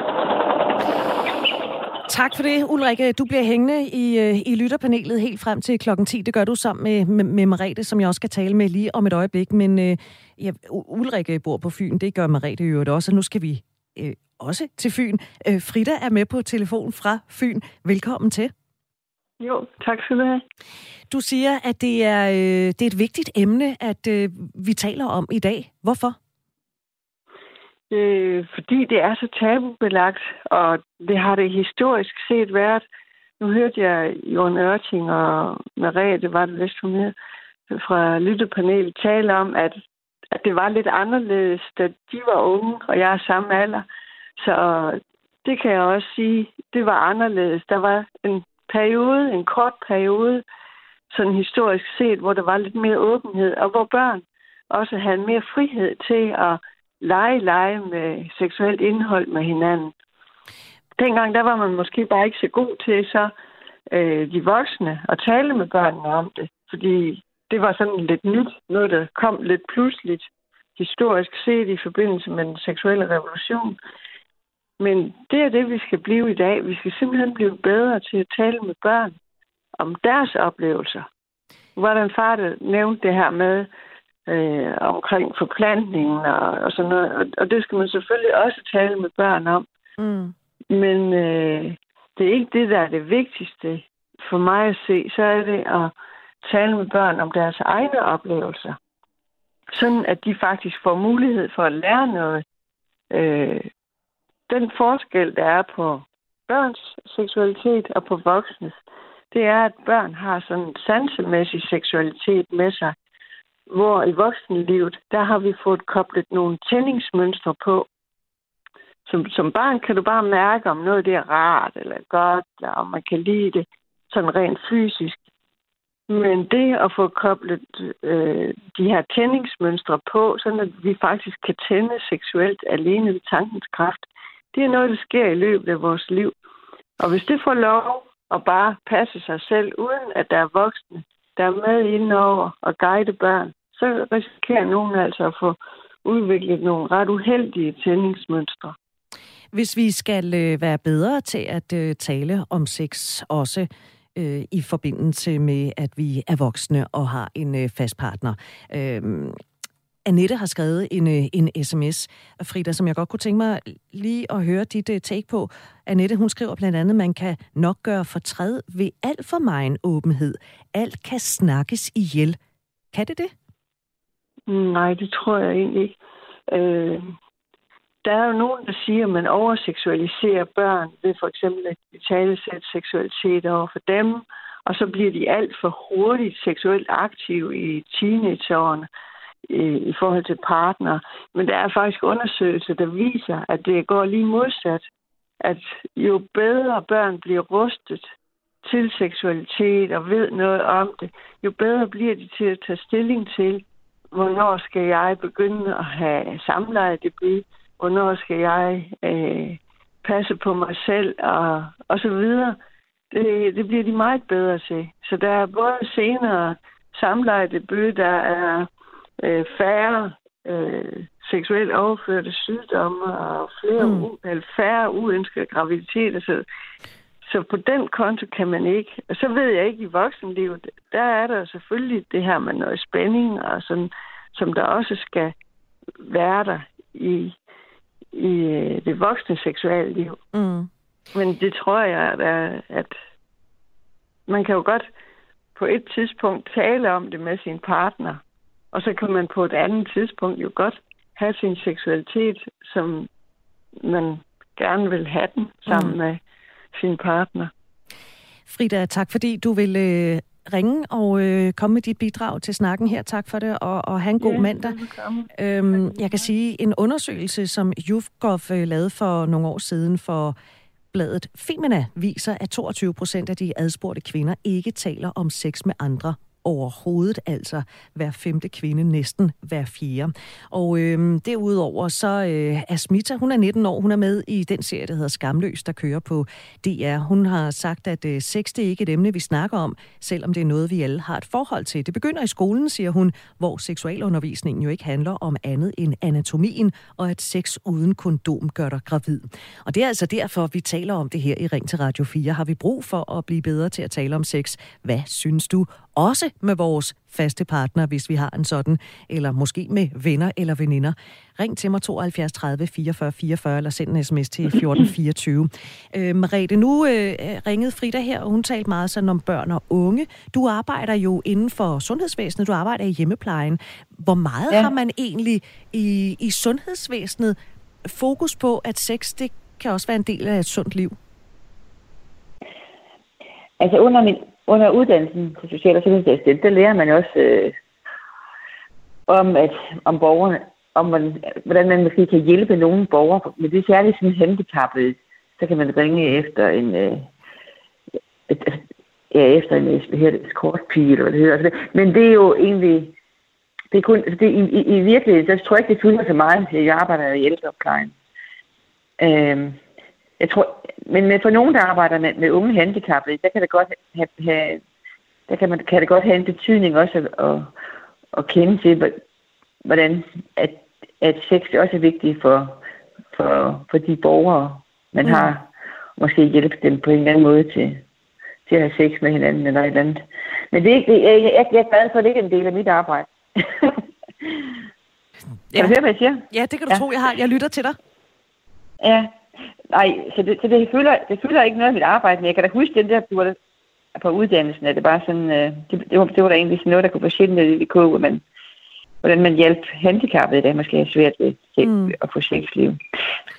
Tak for det, Ulrike. Du bliver hængende i, øh, i lytterpanelet helt frem til klokken 10. Det gør du sammen med, med, med Marete, som jeg også skal tale med lige om et øjeblik. Men øh, ja, Ulrike bor på Fyn, det gør Marete jo også, og nu skal vi øh, også til Fyn. Øh, Frida er med på telefon fra Fyn. Velkommen til. Jo, tak skal du have. Du siger, at det er, øh, det er et vigtigt emne, at øh, vi taler om i dag. Hvorfor? Øh, fordi det er så tabubelagt, og det har det historisk set været. Nu hørte jeg Jon Ørting og det var det vist mere, fra lyttepanelet tale om, at, at det var lidt anderledes, da de var unge, og jeg er samme alder. Så det kan jeg også sige, det var anderledes. Der var en periode, en kort periode, sådan historisk set, hvor der var lidt mere åbenhed, og hvor børn også havde mere frihed til at lege lege med seksuelt indhold med hinanden. Dengang der var man måske bare ikke så god til så øh, de voksne at tale med børnene om det, fordi det var sådan lidt nyt, noget der kom lidt pludseligt. historisk set i forbindelse med den seksuelle revolution. Men det er det, vi skal blive i dag. Vi skal simpelthen blive bedre til at tale med børn om deres oplevelser. Hvordan far det nævnte det her med øh, omkring forplantningen og, og sådan noget. Og, og det skal man selvfølgelig også tale med børn om. Mm. Men øh, det er ikke det, der er det vigtigste for mig at se. Så er det at tale med børn om deres egne oplevelser. Sådan at de faktisk får mulighed for at lære noget. Øh, den forskel, der er på børns seksualitet og på voksnes, det er, at børn har sådan en sansemæssig seksualitet med sig, hvor i voksenlivet, der har vi fået koblet nogle tændingsmønstre på. Som, som barn kan du bare mærke, om noget det er rart eller godt, eller om man kan lide det sådan rent fysisk. Men det at få koblet øh, de her tændingsmønstre på, sådan at vi faktisk kan tænde seksuelt alene ved tankens kraft, det er noget, der sker i løbet af vores liv. Og hvis det får lov at bare passe sig selv, uden at der er voksne, der er med indover og guide børn, så risikerer nogen altså at få udviklet nogle ret uheldige tændingsmønstre. Hvis vi skal øh, være bedre til at øh, tale om sex også øh, i forbindelse med, at vi er voksne og har en øh, fast partner. Øh, Annette har skrevet en, øh, en sms, Frida, som jeg godt kunne tænke mig lige at høre dit øh, take på. Annette, hun skriver blandt andet, at man kan nok gøre fortræd ved alt for meget åbenhed. Alt kan snakkes ihjel. Kan det det? Nej, det tror jeg egentlig ikke. Øh, der er jo nogen, der siger, at man overseksualiserer børn ved for eksempel at tale seksualitet over for dem, og så bliver de alt for hurtigt seksuelt aktive i teenageårene i, i forhold til partner. Men der er faktisk undersøgelser, der viser, at det går lige modsat. At jo bedre børn bliver rustet til seksualitet og ved noget om det, jo bedre bliver de til at tage stilling til, hvornår skal jeg begynde at have samlejedebut, hvornår skal jeg øh, passe på mig selv og, og så videre. Det, det bliver de meget bedre til. Så der er både senere samlejedebut, der er øh, færre øh, seksuelt overførte sygdomme og flere mm. u, eller færre uønskede graviditeter. Så, så på den konto kan man ikke. Og så ved jeg ikke, i voksenlivet, der er der selvfølgelig det her med noget spænding, og sådan, som der også skal være der i, i øh, det voksne seksuelle liv. Mm. Men det tror jeg, at, at man kan jo godt på et tidspunkt tale om det med sin partner, og så kan man på et andet tidspunkt jo godt have sin seksualitet, som man gerne vil have den sammen mm. med sin partner. Frida, tak fordi du vil øh, ringe og øh, komme med dit bidrag til snakken her. Tak for det, og, og have en god ja, mandag. Øhm, jeg kan sige, en undersøgelse, som YouGov øh, lavede for nogle år siden for bladet Femina, viser, at 22 procent af de adspurgte kvinder ikke taler om sex med andre overhovedet, altså hver femte kvinde, næsten hver fjerde. Og øh, derudover så øh, er Smita, hun er 19 år, hun er med i den serie, der hedder Skamløs, der kører på DR. Hun har sagt, at øh, sex det er ikke et emne, vi snakker om, selvom det er noget, vi alle har et forhold til. Det begynder i skolen, siger hun, hvor seksualundervisningen jo ikke handler om andet end anatomien, og at sex uden kondom gør dig gravid. Og det er altså derfor, vi taler om det her i Ring til Radio 4. Har vi brug for at blive bedre til at tale om sex? Hvad synes du? Også med vores faste partner, hvis vi har en sådan, eller måske med venner eller veninder. Ring til mig 72 30 44 44, eller send en sms til 1424. øh, Marete, nu øh, ringede Frida her, og hun talte meget sådan om børn og unge. Du arbejder jo inden for sundhedsvæsenet, du arbejder i hjemmeplejen. Hvor meget ja. har man egentlig i, i sundhedsvæsenet fokus på, at sex, det kan også være en del af et sundt liv? Altså under min under uddannelsen til social- og sundhedsassistent, der lærer man også øh, om, at, om borgerne, om man, hvordan man måske kan hjælpe nogle borgere med det særligt sådan handicappede. Så kan man ringe efter en, øh, et, ja, efter en eskortpige, eller hvad det hedder. Altså, men det er jo egentlig, det er kun, altså, det, i, i, i virkeligheden, så tror jeg ikke, det fylder så meget, at jeg arbejder i ældreoplejen. Øh, jeg tror, men for nogen, der arbejder med, med unge handicappede, der kan det godt have, have der kan, man, kan det godt have en betydning også at, at, at kende til, hvordan at at sex også er vigtigt for, for, for de borgere, man mm. har. Måske hjælpe dem på en eller anden måde til, til at have sex med hinanden eller et eller andet. Men det er ikke, det, jeg, jeg, jeg er glad for, at det ikke er en del af mit arbejde. Ja. Kan du høre, hvad jeg siger? Ja, det kan du Ja. tro, jeg har. Jeg lytter til dig. Ja. Nej, så det, så det, føler, det føler ikke noget af mit arbejde, men jeg kan da huske den der, du var på uddannelsen, at det bare sådan, øh, det, det, var, det var da egentlig sådan noget, der kunne få sjældent i VK, man, hvordan man hjælp handicappede, der måske har svært ved sex, Mm. mm. at få sexliv.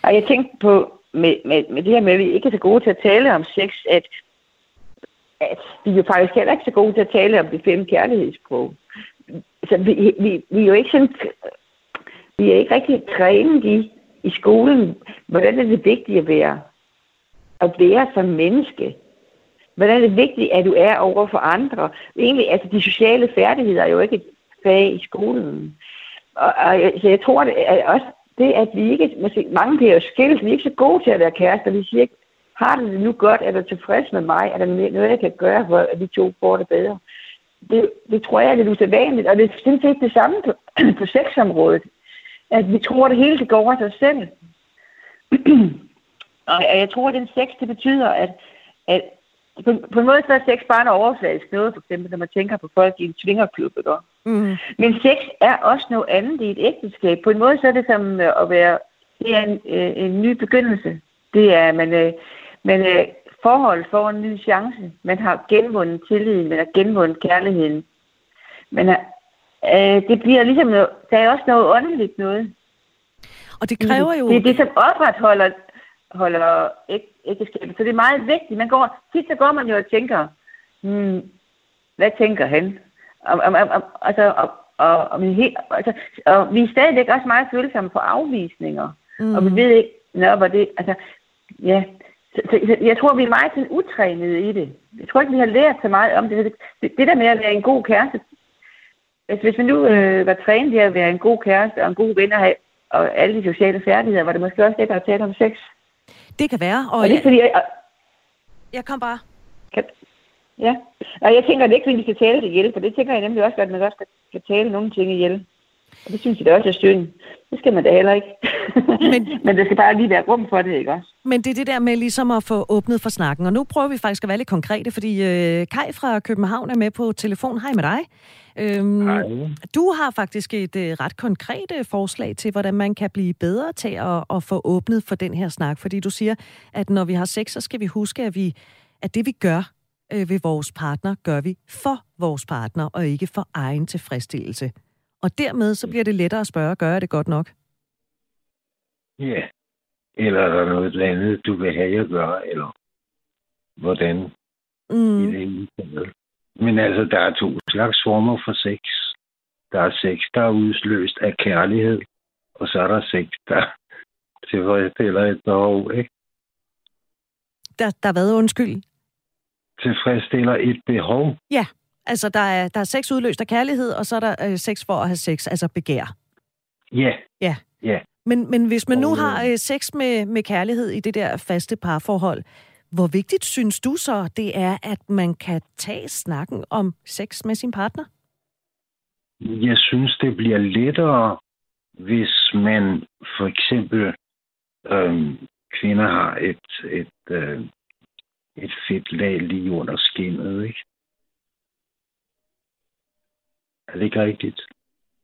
Og jeg tænkte på, med, med, med det her med, at vi ikke er så gode til at tale om sex, at, at vi er jo faktisk heller ikke så gode til at tale om det fem kærlighedssprog. Så vi, vi, vi er jo ikke sådan, vi er ikke rigtig trænet i, i skolen, hvordan er det vigtigt at være, at være som menneske. Hvordan er det vigtigt, at du er over for andre. Egentlig, altså de sociale færdigheder er jo ikke et fag i skolen. Og, og jeg- så jeg tror, det er også det, at vi ikke, måske, mange bliver jo skilt, vi er ikke så gode til at være kærester. Vi siger ikke, har du det nu godt? Er du tilfreds med mig? Er der noget, jeg kan gøre, for at vi to får det bedre? Det, det tror jeg er lidt usædvanligt, og det er sådan set det samme på, på sexområdet. At vi tror, at det hele det går over sig selv. og jeg tror, at den sex, det betyder, at, at på, på en måde så er sex bare en overfladisk noget, for eksempel når man tænker på folk i en svingerklub, ikke? Mm. Men sex er også noget andet i et ægteskab. På en måde så er det som øh, at være, det er en, øh, en ny begyndelse. Det er, man, øh, man øh, forhold får en ny chance. Man har genvundet tilliden, man har genvundet kærligheden. Men øh, det bliver ligesom, noget, der er også noget åndeligt noget. Og det kræver jo... Det er det, som opretholder holder æg- ægteskabet. Så det er meget vigtigt. Man går, tit så går man jo og tænker, hmm, hvad tænker han? Og, og, og, altså, og, og, og, vi altså, og vi er stadigvæk også meget følsomme for afvisninger. Mm. Og vi ved ikke, nå, hvor det, altså, ja. Så, så, så, jeg tror, vi er meget sådan utrænede i det. Jeg tror ikke, vi har lært så meget om det. Det, det der med at være en god kæreste, hvis, hvis man nu øh, var trænet i at være en god kæreste og en god ven og, have, og alle de sociale færdigheder, var det måske også lettere at tale om sex. Det kan være, og Og det er jeg, fordi, jeg, jeg kom bare... kan, ja. Og jeg tænker, at det ikke, fordi vi skal tale det ihjel, for det tænker jeg nemlig også, at man også skal, skal tale nogle ting ihjel. Og det synes jeg da også er synd. Det skal man da heller ikke. Men- Men, der skal bare lige være rum for det, ikke også? Men det er det der med ligesom at få åbnet for snakken. Og nu prøver vi faktisk at være lidt konkrete, fordi øh, Kai fra København er med på telefon. Hej med dig. Øhm, Hej. Du har faktisk et øh, ret konkret øh, forslag til, hvordan man kan blive bedre til at, at få åbnet for den her snak. Fordi du siger, at når vi har sex, så skal vi huske, at, vi, at det vi gør øh, ved vores partner, gør vi for vores partner, og ikke for egen tilfredsstillelse. Og dermed så bliver det lettere at spørge, gør jeg det godt nok? Ja. Eller er der noget andet, du vil have, jeg gør, eller hvordan Mm. i det hele taget. Men altså, der er to slags former for sex. Der er sex, der er udsløst af kærlighed, og så er der sex, der tilfredsstiller et behov, ikke? Der, der været undskyld. Tilfredsstiller et behov. Ja, altså der er, der er sex udløst af kærlighed, og så er der øh, sex for at have sex, altså begær. Ja, Ja. Ja. Men, men hvis man nu Og, har øh, sex med, med kærlighed i det der faste parforhold, hvor vigtigt synes du så, det er, at man kan tage snakken om sex med sin partner? Jeg synes, det bliver lettere, hvis man for eksempel øhm, kvinder har et, et, øh, et fedt lag lige under skinnet, ikke? Er det ikke rigtigt?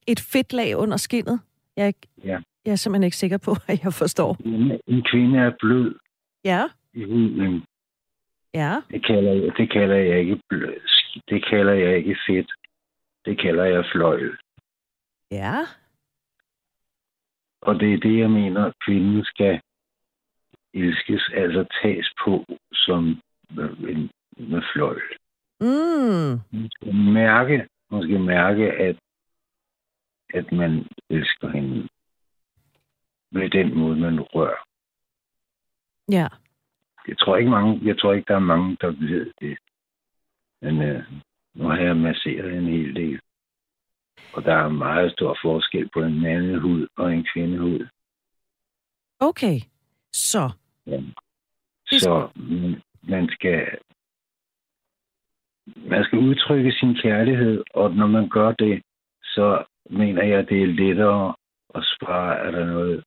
Et fedt lag under skinnet? Jeg er, ikke, Ja. jeg er simpelthen ikke sikker på, at jeg forstår. En, en kvinde er blød Ja, i huden. ja. Det kalder jeg, det kalder jeg ikke blød. Det kalder jeg ikke fedt. Det kalder jeg fløjl. Ja, Og det er det, jeg mener, kvinden skal elskes, altså tages på som med, en- med fløjl. mm, mærke, hun skal mærke at, at man elsker hende med den måde, man rører. ja. Jeg tror ikke, mange, jeg tror ikke der er mange, der ved det. Men øh, nu har jeg masseret en hel del. Og der er meget stor forskel på en mandehud og en kvindehud. Okay, så. Ja. Så man skal man skal udtrykke sin kærlighed, og når man gør det, så mener jeg, det er lettere og spørge, er der noget,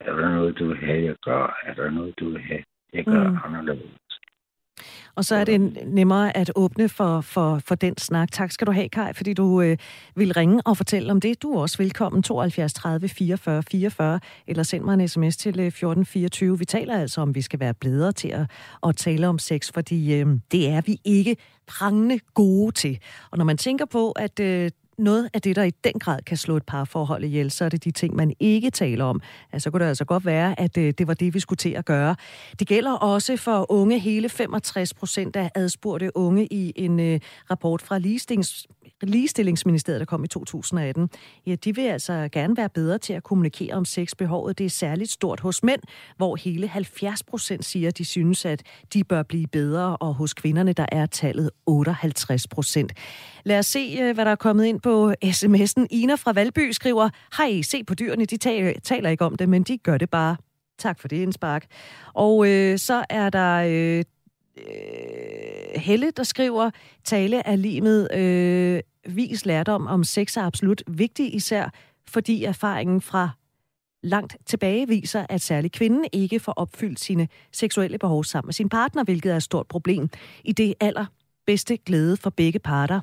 er der noget, du vil have, jeg gør? Er der noget, du vil have, jeg gør mm. anderledes? Og så er det nemmere at åbne for, for, for den snak. Tak skal du have, Kai, fordi du øh, vil ringe og fortælle om det. Du er også velkommen 72 30 44 44, eller send mig en sms til 1424. Øh, vi taler altså om, vi skal være bedre til at, at tale om sex, fordi øh, det er vi ikke prangende gode til. Og når man tænker på, at øh, noget af det, der i den grad kan slå et parforhold ihjel, så er det de ting, man ikke taler om. Altså, så kunne det altså godt være, at øh, det var det, vi skulle til at gøre. Det gælder også for unge. Hele 65 procent af adspurgte unge i en øh, rapport fra Ligestillings Ligestillingsministeriet, der kom i 2018, ja, de vil altså gerne være bedre til at kommunikere om sexbehovet. Det er særligt stort hos mænd, hvor hele 70 procent siger, at de synes, at de bør blive bedre, og hos kvinderne, der er tallet 58 procent. Lad os se, øh, hvad der er kommet ind på sms'en. Ina fra Valby skriver, hej, se på dyrene, de taler ikke om det, men de gør det bare. Tak for det, en spark. Og øh, så er der øh, øh, Helle, der skriver, tale er limet, øh, vis lærdom om sex er absolut vigtig, især fordi erfaringen fra langt tilbage viser, at særlig kvinden ikke får opfyldt sine seksuelle behov sammen med sin partner, hvilket er et stort problem. I det aller bedste glæde for begge parter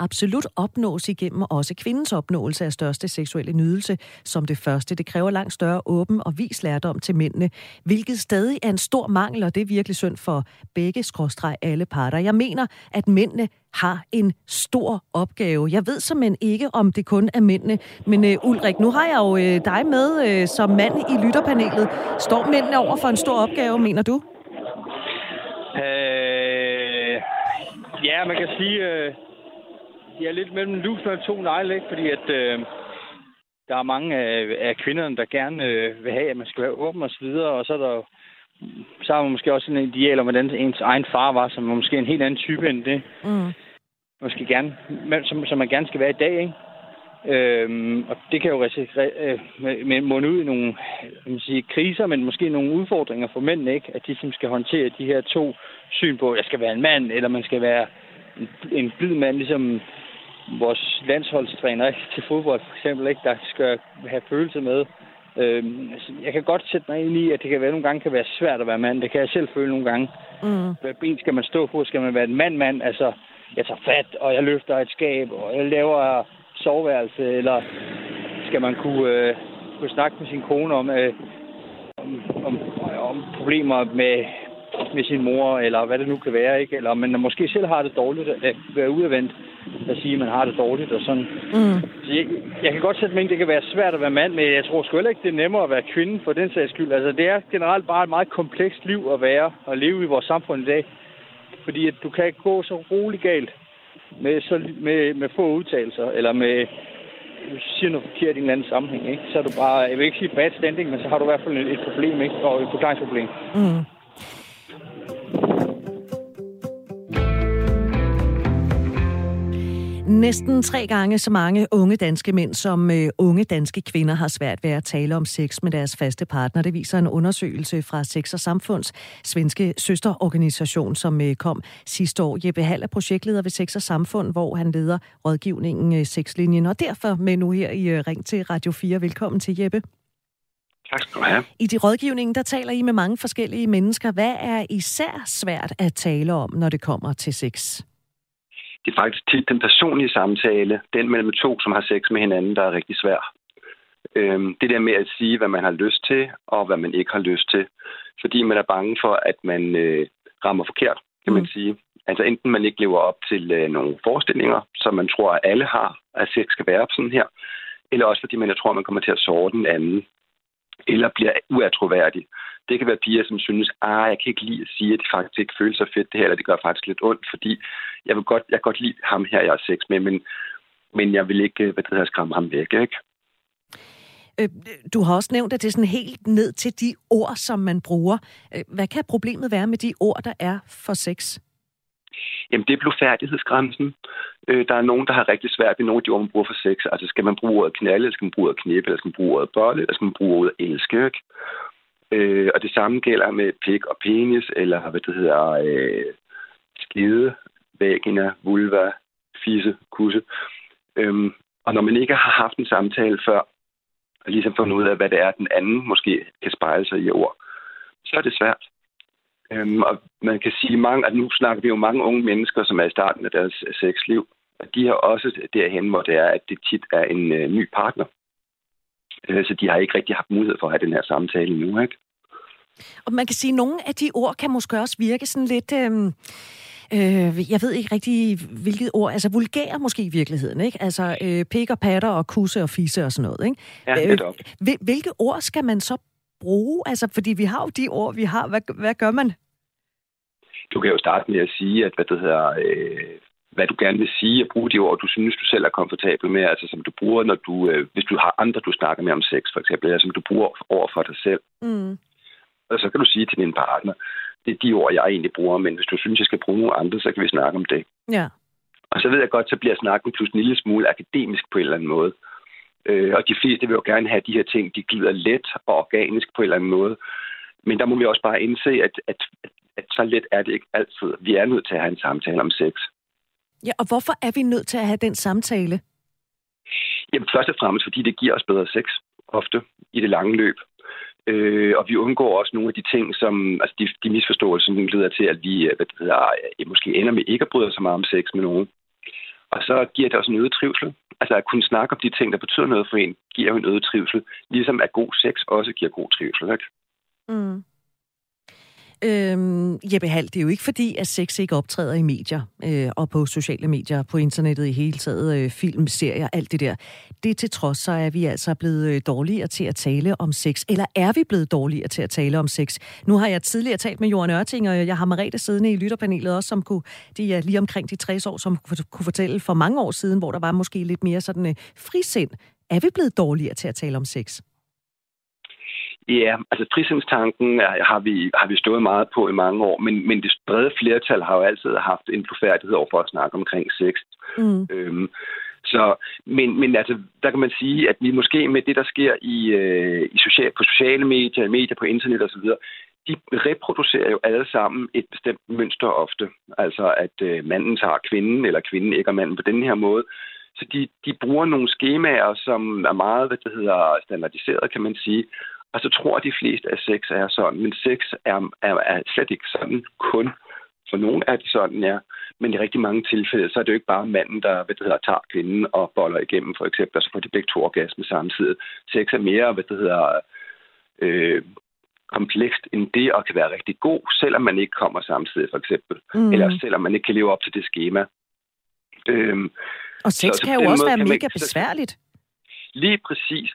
absolut opnås igennem også kvindens opnåelse af største seksuelle nydelse som det første. Det kræver langt større åben og vis lærdom til mændene, hvilket stadig er en stor mangel, og det er virkelig synd for begge skråstreg alle parter. Jeg mener, at mændene har en stor opgave. Jeg ved simpelthen ikke, om det kun er mændene, men øh, Ulrik, nu har jeg jo øh, dig med øh, som mand i lytterpanelet. Står mændene over for en stor opgave, mener du? Øh, ja, man kan sige, øh, de er lidt mellem lus og to negle, ikke? fordi at, øh, der er mange af, af kvinderne, der gerne øh, vil have, at man skal være åben og så videre, og så er der så har man måske også en ideal om, hvordan ens egen far var, som var måske en helt anden type end det. Mm. Måske gerne, som, som man gerne skal være i dag, ikke? Øhm, og det kan jo øh, munde ud i nogle man sige, kriser, men måske nogle udfordringer for mænd, ikke? At de som skal håndtere de her to syn på, at jeg skal være en mand, eller man skal være en, en blid mand, ligesom vores landsholdstræner ikke, til fodbold for eksempel, ikke, der skal have følelse med. Øhm, altså, jeg kan godt sætte mig ind i, at det kan være, nogle gange kan være svært at være mand. Det kan jeg selv føle nogle gange. Mm. Hvad ben skal man stå på? Skal man være en mand-mand? Altså, jeg tager fat, og jeg løfter et skab, og jeg laver soveværelse, eller skal man kunne, øh, kunne snakke med sin kone om, øh, om, om, om problemer med, med sin mor, eller hvad det nu kan være, ikke? Eller man måske selv har det dårligt at være udadvendt at sige, at man har det dårligt og sådan. Mm. Så jeg, jeg kan godt sætte mig det kan være svært at være mand, men jeg tror sgu heller ikke, det er nemmere at være kvinde for den sags skyld. Altså, det er generelt bare et meget komplekst liv at være og leve i vores samfund i dag. Fordi at du kan ikke gå så roligt galt med, så, med, med få udtalelser, eller med siger noget forkert i en eller anden sammenhæng, ikke? så er du bare, jeg vil ikke sige bad standing, men så har du i hvert fald et, et problem, ikke? og et forklaringsproblem. Mm. Næsten tre gange så mange unge danske mænd som øh, unge danske kvinder har svært ved at tale om sex med deres faste partner. Det viser en undersøgelse fra Sex og Samfunds svenske søsterorganisation, som øh, kom sidste år. Jeppe Hall er projektleder ved Sex og Samfund, hvor han leder rådgivningen øh, Sexlinjen. Og derfor med nu her i øh, Ring til Radio 4. Velkommen til Jeppe. Tak skal du have. I de rådgivningen, der taler I med mange forskellige mennesker. Hvad er især svært at tale om, når det kommer til sex? Det er faktisk tit den personlige samtale, den mellem to, som har sex med hinanden, der er rigtig svær. Øhm, det der med at sige, hvad man har lyst til, og hvad man ikke har lyst til. Fordi man er bange for, at man øh, rammer forkert, kan man mm. sige. Altså enten man ikke lever op til øh, nogle forestillinger, som man tror, at alle har, at sex skal være sådan her, eller også fordi man jeg tror, man kommer til at såre den anden, eller bliver uatroværdig. Det kan være piger, som synes, ah, jeg kan ikke lide at sige, at det faktisk ikke føles så fedt det her, eller det gør faktisk lidt ondt, fordi jeg vil godt, jeg kan godt lide ham her, jeg har sex med, men, men jeg vil ikke, hvad det hedder, skræmme ham væk, ikke? Øh, du har også nævnt, at det er sådan helt ned til de ord, som man bruger. Øh, hvad kan problemet være med de ord, der er for sex? Jamen, det er blodfærdighedsgrænsen. Øh, der er nogen, der har rigtig svært ved nogle af de ord, man bruger for sex. Altså, skal man bruge ordet knalde, eller skal man bruge ordet knippe, eller skal man bruge ordet bolle, eller skal man bruge ordet elske, ikke? Øh, og det samme gælder med pik og penis, eller hvad det hedder, øh, skide, vagina, vulva, fisse, kusse. Øhm, og når man ikke har haft en samtale før, og ligesom fundet ud af, hvad det er, den anden måske kan spejle sig i ord, så er det svært. Øhm, og man kan sige, mange, at nu snakker vi jo mange unge mennesker, som er i starten af deres sexliv, og de har også derhen, hvor det er, at det tit er en øh, ny partner. Øh, så de har ikke rigtig haft mulighed for at have den her samtale nu, ikke? Og man kan sige, at nogle af de ord kan måske også virke sådan lidt... Øh øh, jeg ved ikke rigtig, hvilket ord, altså vulgære måske i virkeligheden, ikke? Altså øh, pik og patter og kusse og fisse og sådan noget, ikke? Ja, øh, hvilke ord skal man så bruge? Altså, fordi vi har jo de ord, vi har. Hvad, hvad gør man? Du kan jo starte med at sige, at hvad det hedder, øh, hvad du gerne vil sige, og bruge de ord, du synes, du selv er komfortabel med, altså som du bruger, når du, øh, hvis du har andre, du snakker med om sex, for eksempel, eller som du bruger over for dig selv. Mm. Og så kan du sige til din partner, det er de ord, jeg egentlig bruger, men hvis du synes, jeg skal bruge nogle andre, så kan vi snakke om det. Ja. Og så ved jeg godt, så bliver snakken pludselig en lille smule akademisk på en eller anden måde. Øh, og de fleste vil jo gerne have de her ting, de glider let og organisk på en eller anden måde. Men der må vi også bare indse, at, at, at, at så let er det ikke altid. Vi er nødt til at have en samtale om sex. Ja, og hvorfor er vi nødt til at have den samtale? Jamen først og fremmest, fordi det giver os bedre sex ofte i det lange løb. Øh, og vi undgår også nogle af de ting, som, altså de, de misforståelser, som leder til, at vi hvad det hedder, måske ender med ikke at bryde så meget om sex med nogen. Og så giver det også en øget trivsel. Altså at kunne snakke om de ting, der betyder noget for en, giver jo en øget trivsel. Ligesom at god sex også giver god trivsel. Ikke? Mm. Øhm, Jeppe Hall, det er jo ikke fordi, at sex ikke optræder i medier øh, og på sociale medier, på internettet i hele taget, øh, film, serier, alt det der. Det til trods, så er vi altså blevet øh, dårligere til at tale om sex. Eller er vi blevet dårligere til at tale om sex? Nu har jeg tidligere talt med Johan Ørting, og jeg har Marete siddende i lytterpanelet også, som kunne, de er lige omkring de 60 år, som kunne fortælle for mange år siden, hvor der var måske lidt mere sådan øh, frisind. Er vi blevet dårligere til at tale om sex? Ja, altså frisindstanken har vi, har vi stået meget på i mange år, men, men det brede flertal har jo altid haft en profærdighed over for at snakke omkring sex. Mm. Øhm, så, men, men altså, der kan man sige, at vi måske med det, der sker i, øh, i social, på sociale medier, medier på internet osv., de reproducerer jo alle sammen et bestemt mønster ofte. Altså, at øh, manden tager kvinden, eller kvinden ikke er manden på den her måde. Så de, de bruger nogle skemaer, som er meget, hvad det hedder, standardiseret, kan man sige. Og så tror de fleste, at sex er sådan. Men sex er, er, er slet ikke sådan kun. For nogle er det sådan, ja. Men i rigtig mange tilfælde, så er det jo ikke bare manden, der hvad det hedder, tager kvinden og boller igennem, for eksempel, og så får de begge to orgasme samtidig. Sex er mere, hvad det hedder, øh, komplekst end det, og kan være rigtig god, selvom man ikke kommer samtidig, for eksempel. Mm. Eller selvom man ikke kan leve op til det schema. Øhm, og sex så, kan jo også være mega besværligt. Lige præcis.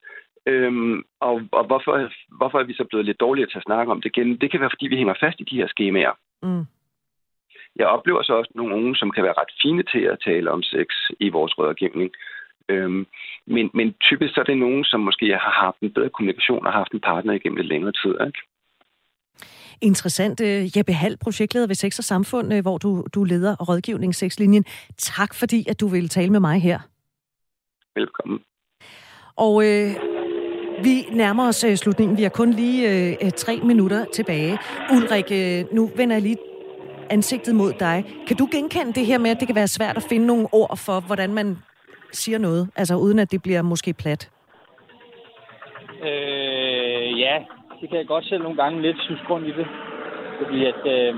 Øhm, og og hvorfor, hvorfor er vi så blevet lidt dårligere til at snakke om det igen? Det kan være, fordi vi hænger fast i de her skemaer. Mm. Jeg oplever så også nogle unge, som kan være ret fine til at tale om sex i vores rådgivning. Øhm, men, men typisk så er det nogen, som måske har haft en bedre kommunikation og haft en partner igennem lidt længere tid. Ikke? Interessant. Øh, Jeppe Hall, projektleder ved Sex og Samfund, øh, hvor du, du leder rådgivning Sexlinjen. Tak fordi, at du ville tale med mig her. Velkommen. Og øh, vi nærmer os øh, slutningen. Vi har kun lige øh, tre minutter tilbage. Ulrik, øh, nu vender jeg lige ansigtet mod dig. Kan du genkende det her med, at det kan være svært at finde nogle ord for, hvordan man siger noget, altså uden at det bliver måske plat? Øh, ja, det kan jeg godt selv nogle gange lidt synes grund i det. Fordi at, øh,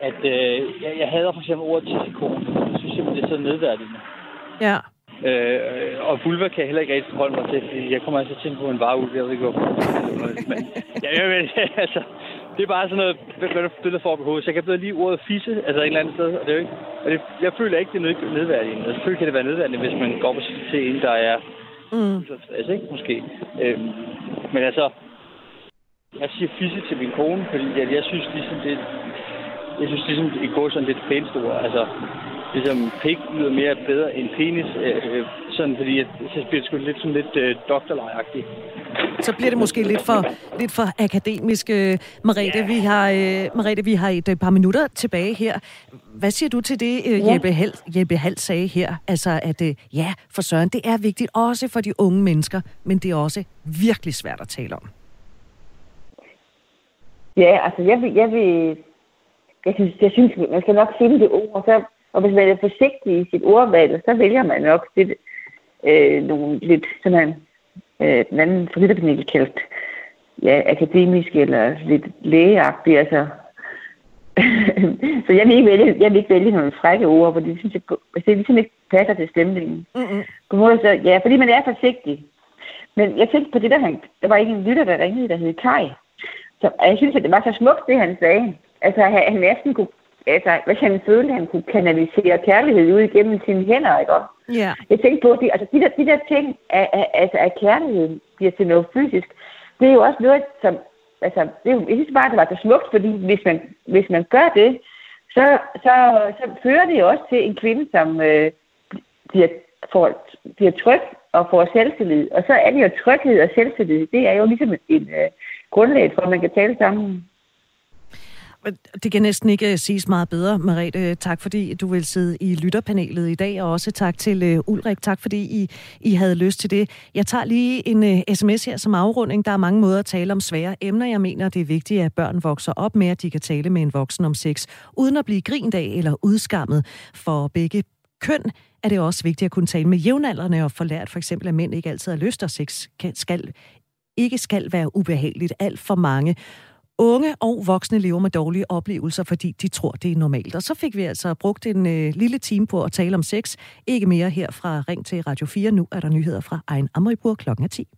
at øh, jeg, jeg hader for eksempel ordet tissekone. Jeg synes simpelthen, det er så nedværdigende. Ja. Øh, og vulva kan jeg heller ikke rigtig forholde mig til, fordi jeg kommer altså til på en vareulv, jeg ved ikke hvorfor. Men, ja, jeg ved, altså, det er bare sådan noget, hvad det der får på hovedet. Så jeg kan bedre lige ordet fisse, altså et eller andet sted. Og det er ikke, og det, jeg føler ikke, det er nedværdigende. Altså, selvfølgelig kan det være nedværdigende, hvis man går på til en, der er mm. altså, ikke? Måske. Øhm, men altså, jeg siger fisse til min kone, fordi jeg, jeg synes ligesom, det, jeg synes ligesom, det går sådan lidt pænt ord. Altså, ligesom pik lyder mere bedre end penis, øh, øh, sådan fordi at, så bliver det sgu lidt sådan lidt øh, doktorlejagtigt. Så bliver det måske lidt for, lidt for akademisk. Øh, Marete, ja. vi har, øh, Marete, vi har et øh, par minutter tilbage her. Hvad siger du til det, øh. Jeppe, Hal, Jeppe Hal sagde her? Altså, at øh, ja, for Søren, det er vigtigt også for de unge mennesker, men det er også virkelig svært at tale om. Ja, altså, jeg vil, jeg vil jeg synes, jeg synes, man skal nok finde det ord, så og hvis man er forsigtig i sit ordvalg, så vælger man nok det. øh, nogle lidt sådan øh, den anden forlytterpanel kaldt ja, akademisk eller lidt lægeagtigt, altså så jeg vil, ikke vælge, jeg vil ikke vælge nogle frække ord, fordi det, synes jeg, altså, det ligesom ikke passer til stemningen. Mm-hmm. På måde, så, ja, fordi man er forsigtig. Men jeg tænkte på det, der, han, der var ikke en lytter, der ringede, der hed Kai. Så jeg synes, at det var så smukt, det han sagde. Altså, han, han næsten kunne, altså, hvis han følte, at han kunne kanalisere kærlighed ud igennem sine hænder, ikke også? Ja. Jeg tænkte på, det, altså, de der, de der ting, af, af, altså, at kærligheden bliver til noget fysisk, det er jo også noget, som, altså, det er jo, jeg synes bare, det var så smukt, fordi hvis man, hvis man gør det, så, så, så fører det jo også til en kvinde, som øh, bliver, får, bliver tryg og får selvtillid. Og så er det jo tryghed og selvtillid. Det er jo ligesom et, et uh, grundlag for, at man kan tale sammen. Det kan næsten ikke øh, siges meget bedre, Marete. Tak fordi du vil sidde i lytterpanelet i dag, og også tak til øh, Ulrik. Tak fordi I, I havde lyst til det. Jeg tager lige en uh, sms her som afrunding. Der er mange måder at tale om svære emner. Jeg mener, det er vigtigt, at børn vokser op med, at de kan tale med en voksen om sex, uden at blive grint af eller udskammet for begge køn er det også vigtigt at kunne tale med jævnaldrende og få lært for eksempel, at mænd ikke altid har lyst, og sex skal, ikke skal være ubehageligt. Alt for mange unge og voksne lever med dårlige oplevelser, fordi de tror, det er normalt. Og så fik vi altså brugt en øh, lille time på at tale om sex. Ikke mere her fra Ring til Radio 4. Nu er der nyheder fra Ejn Amriburg klokken 10.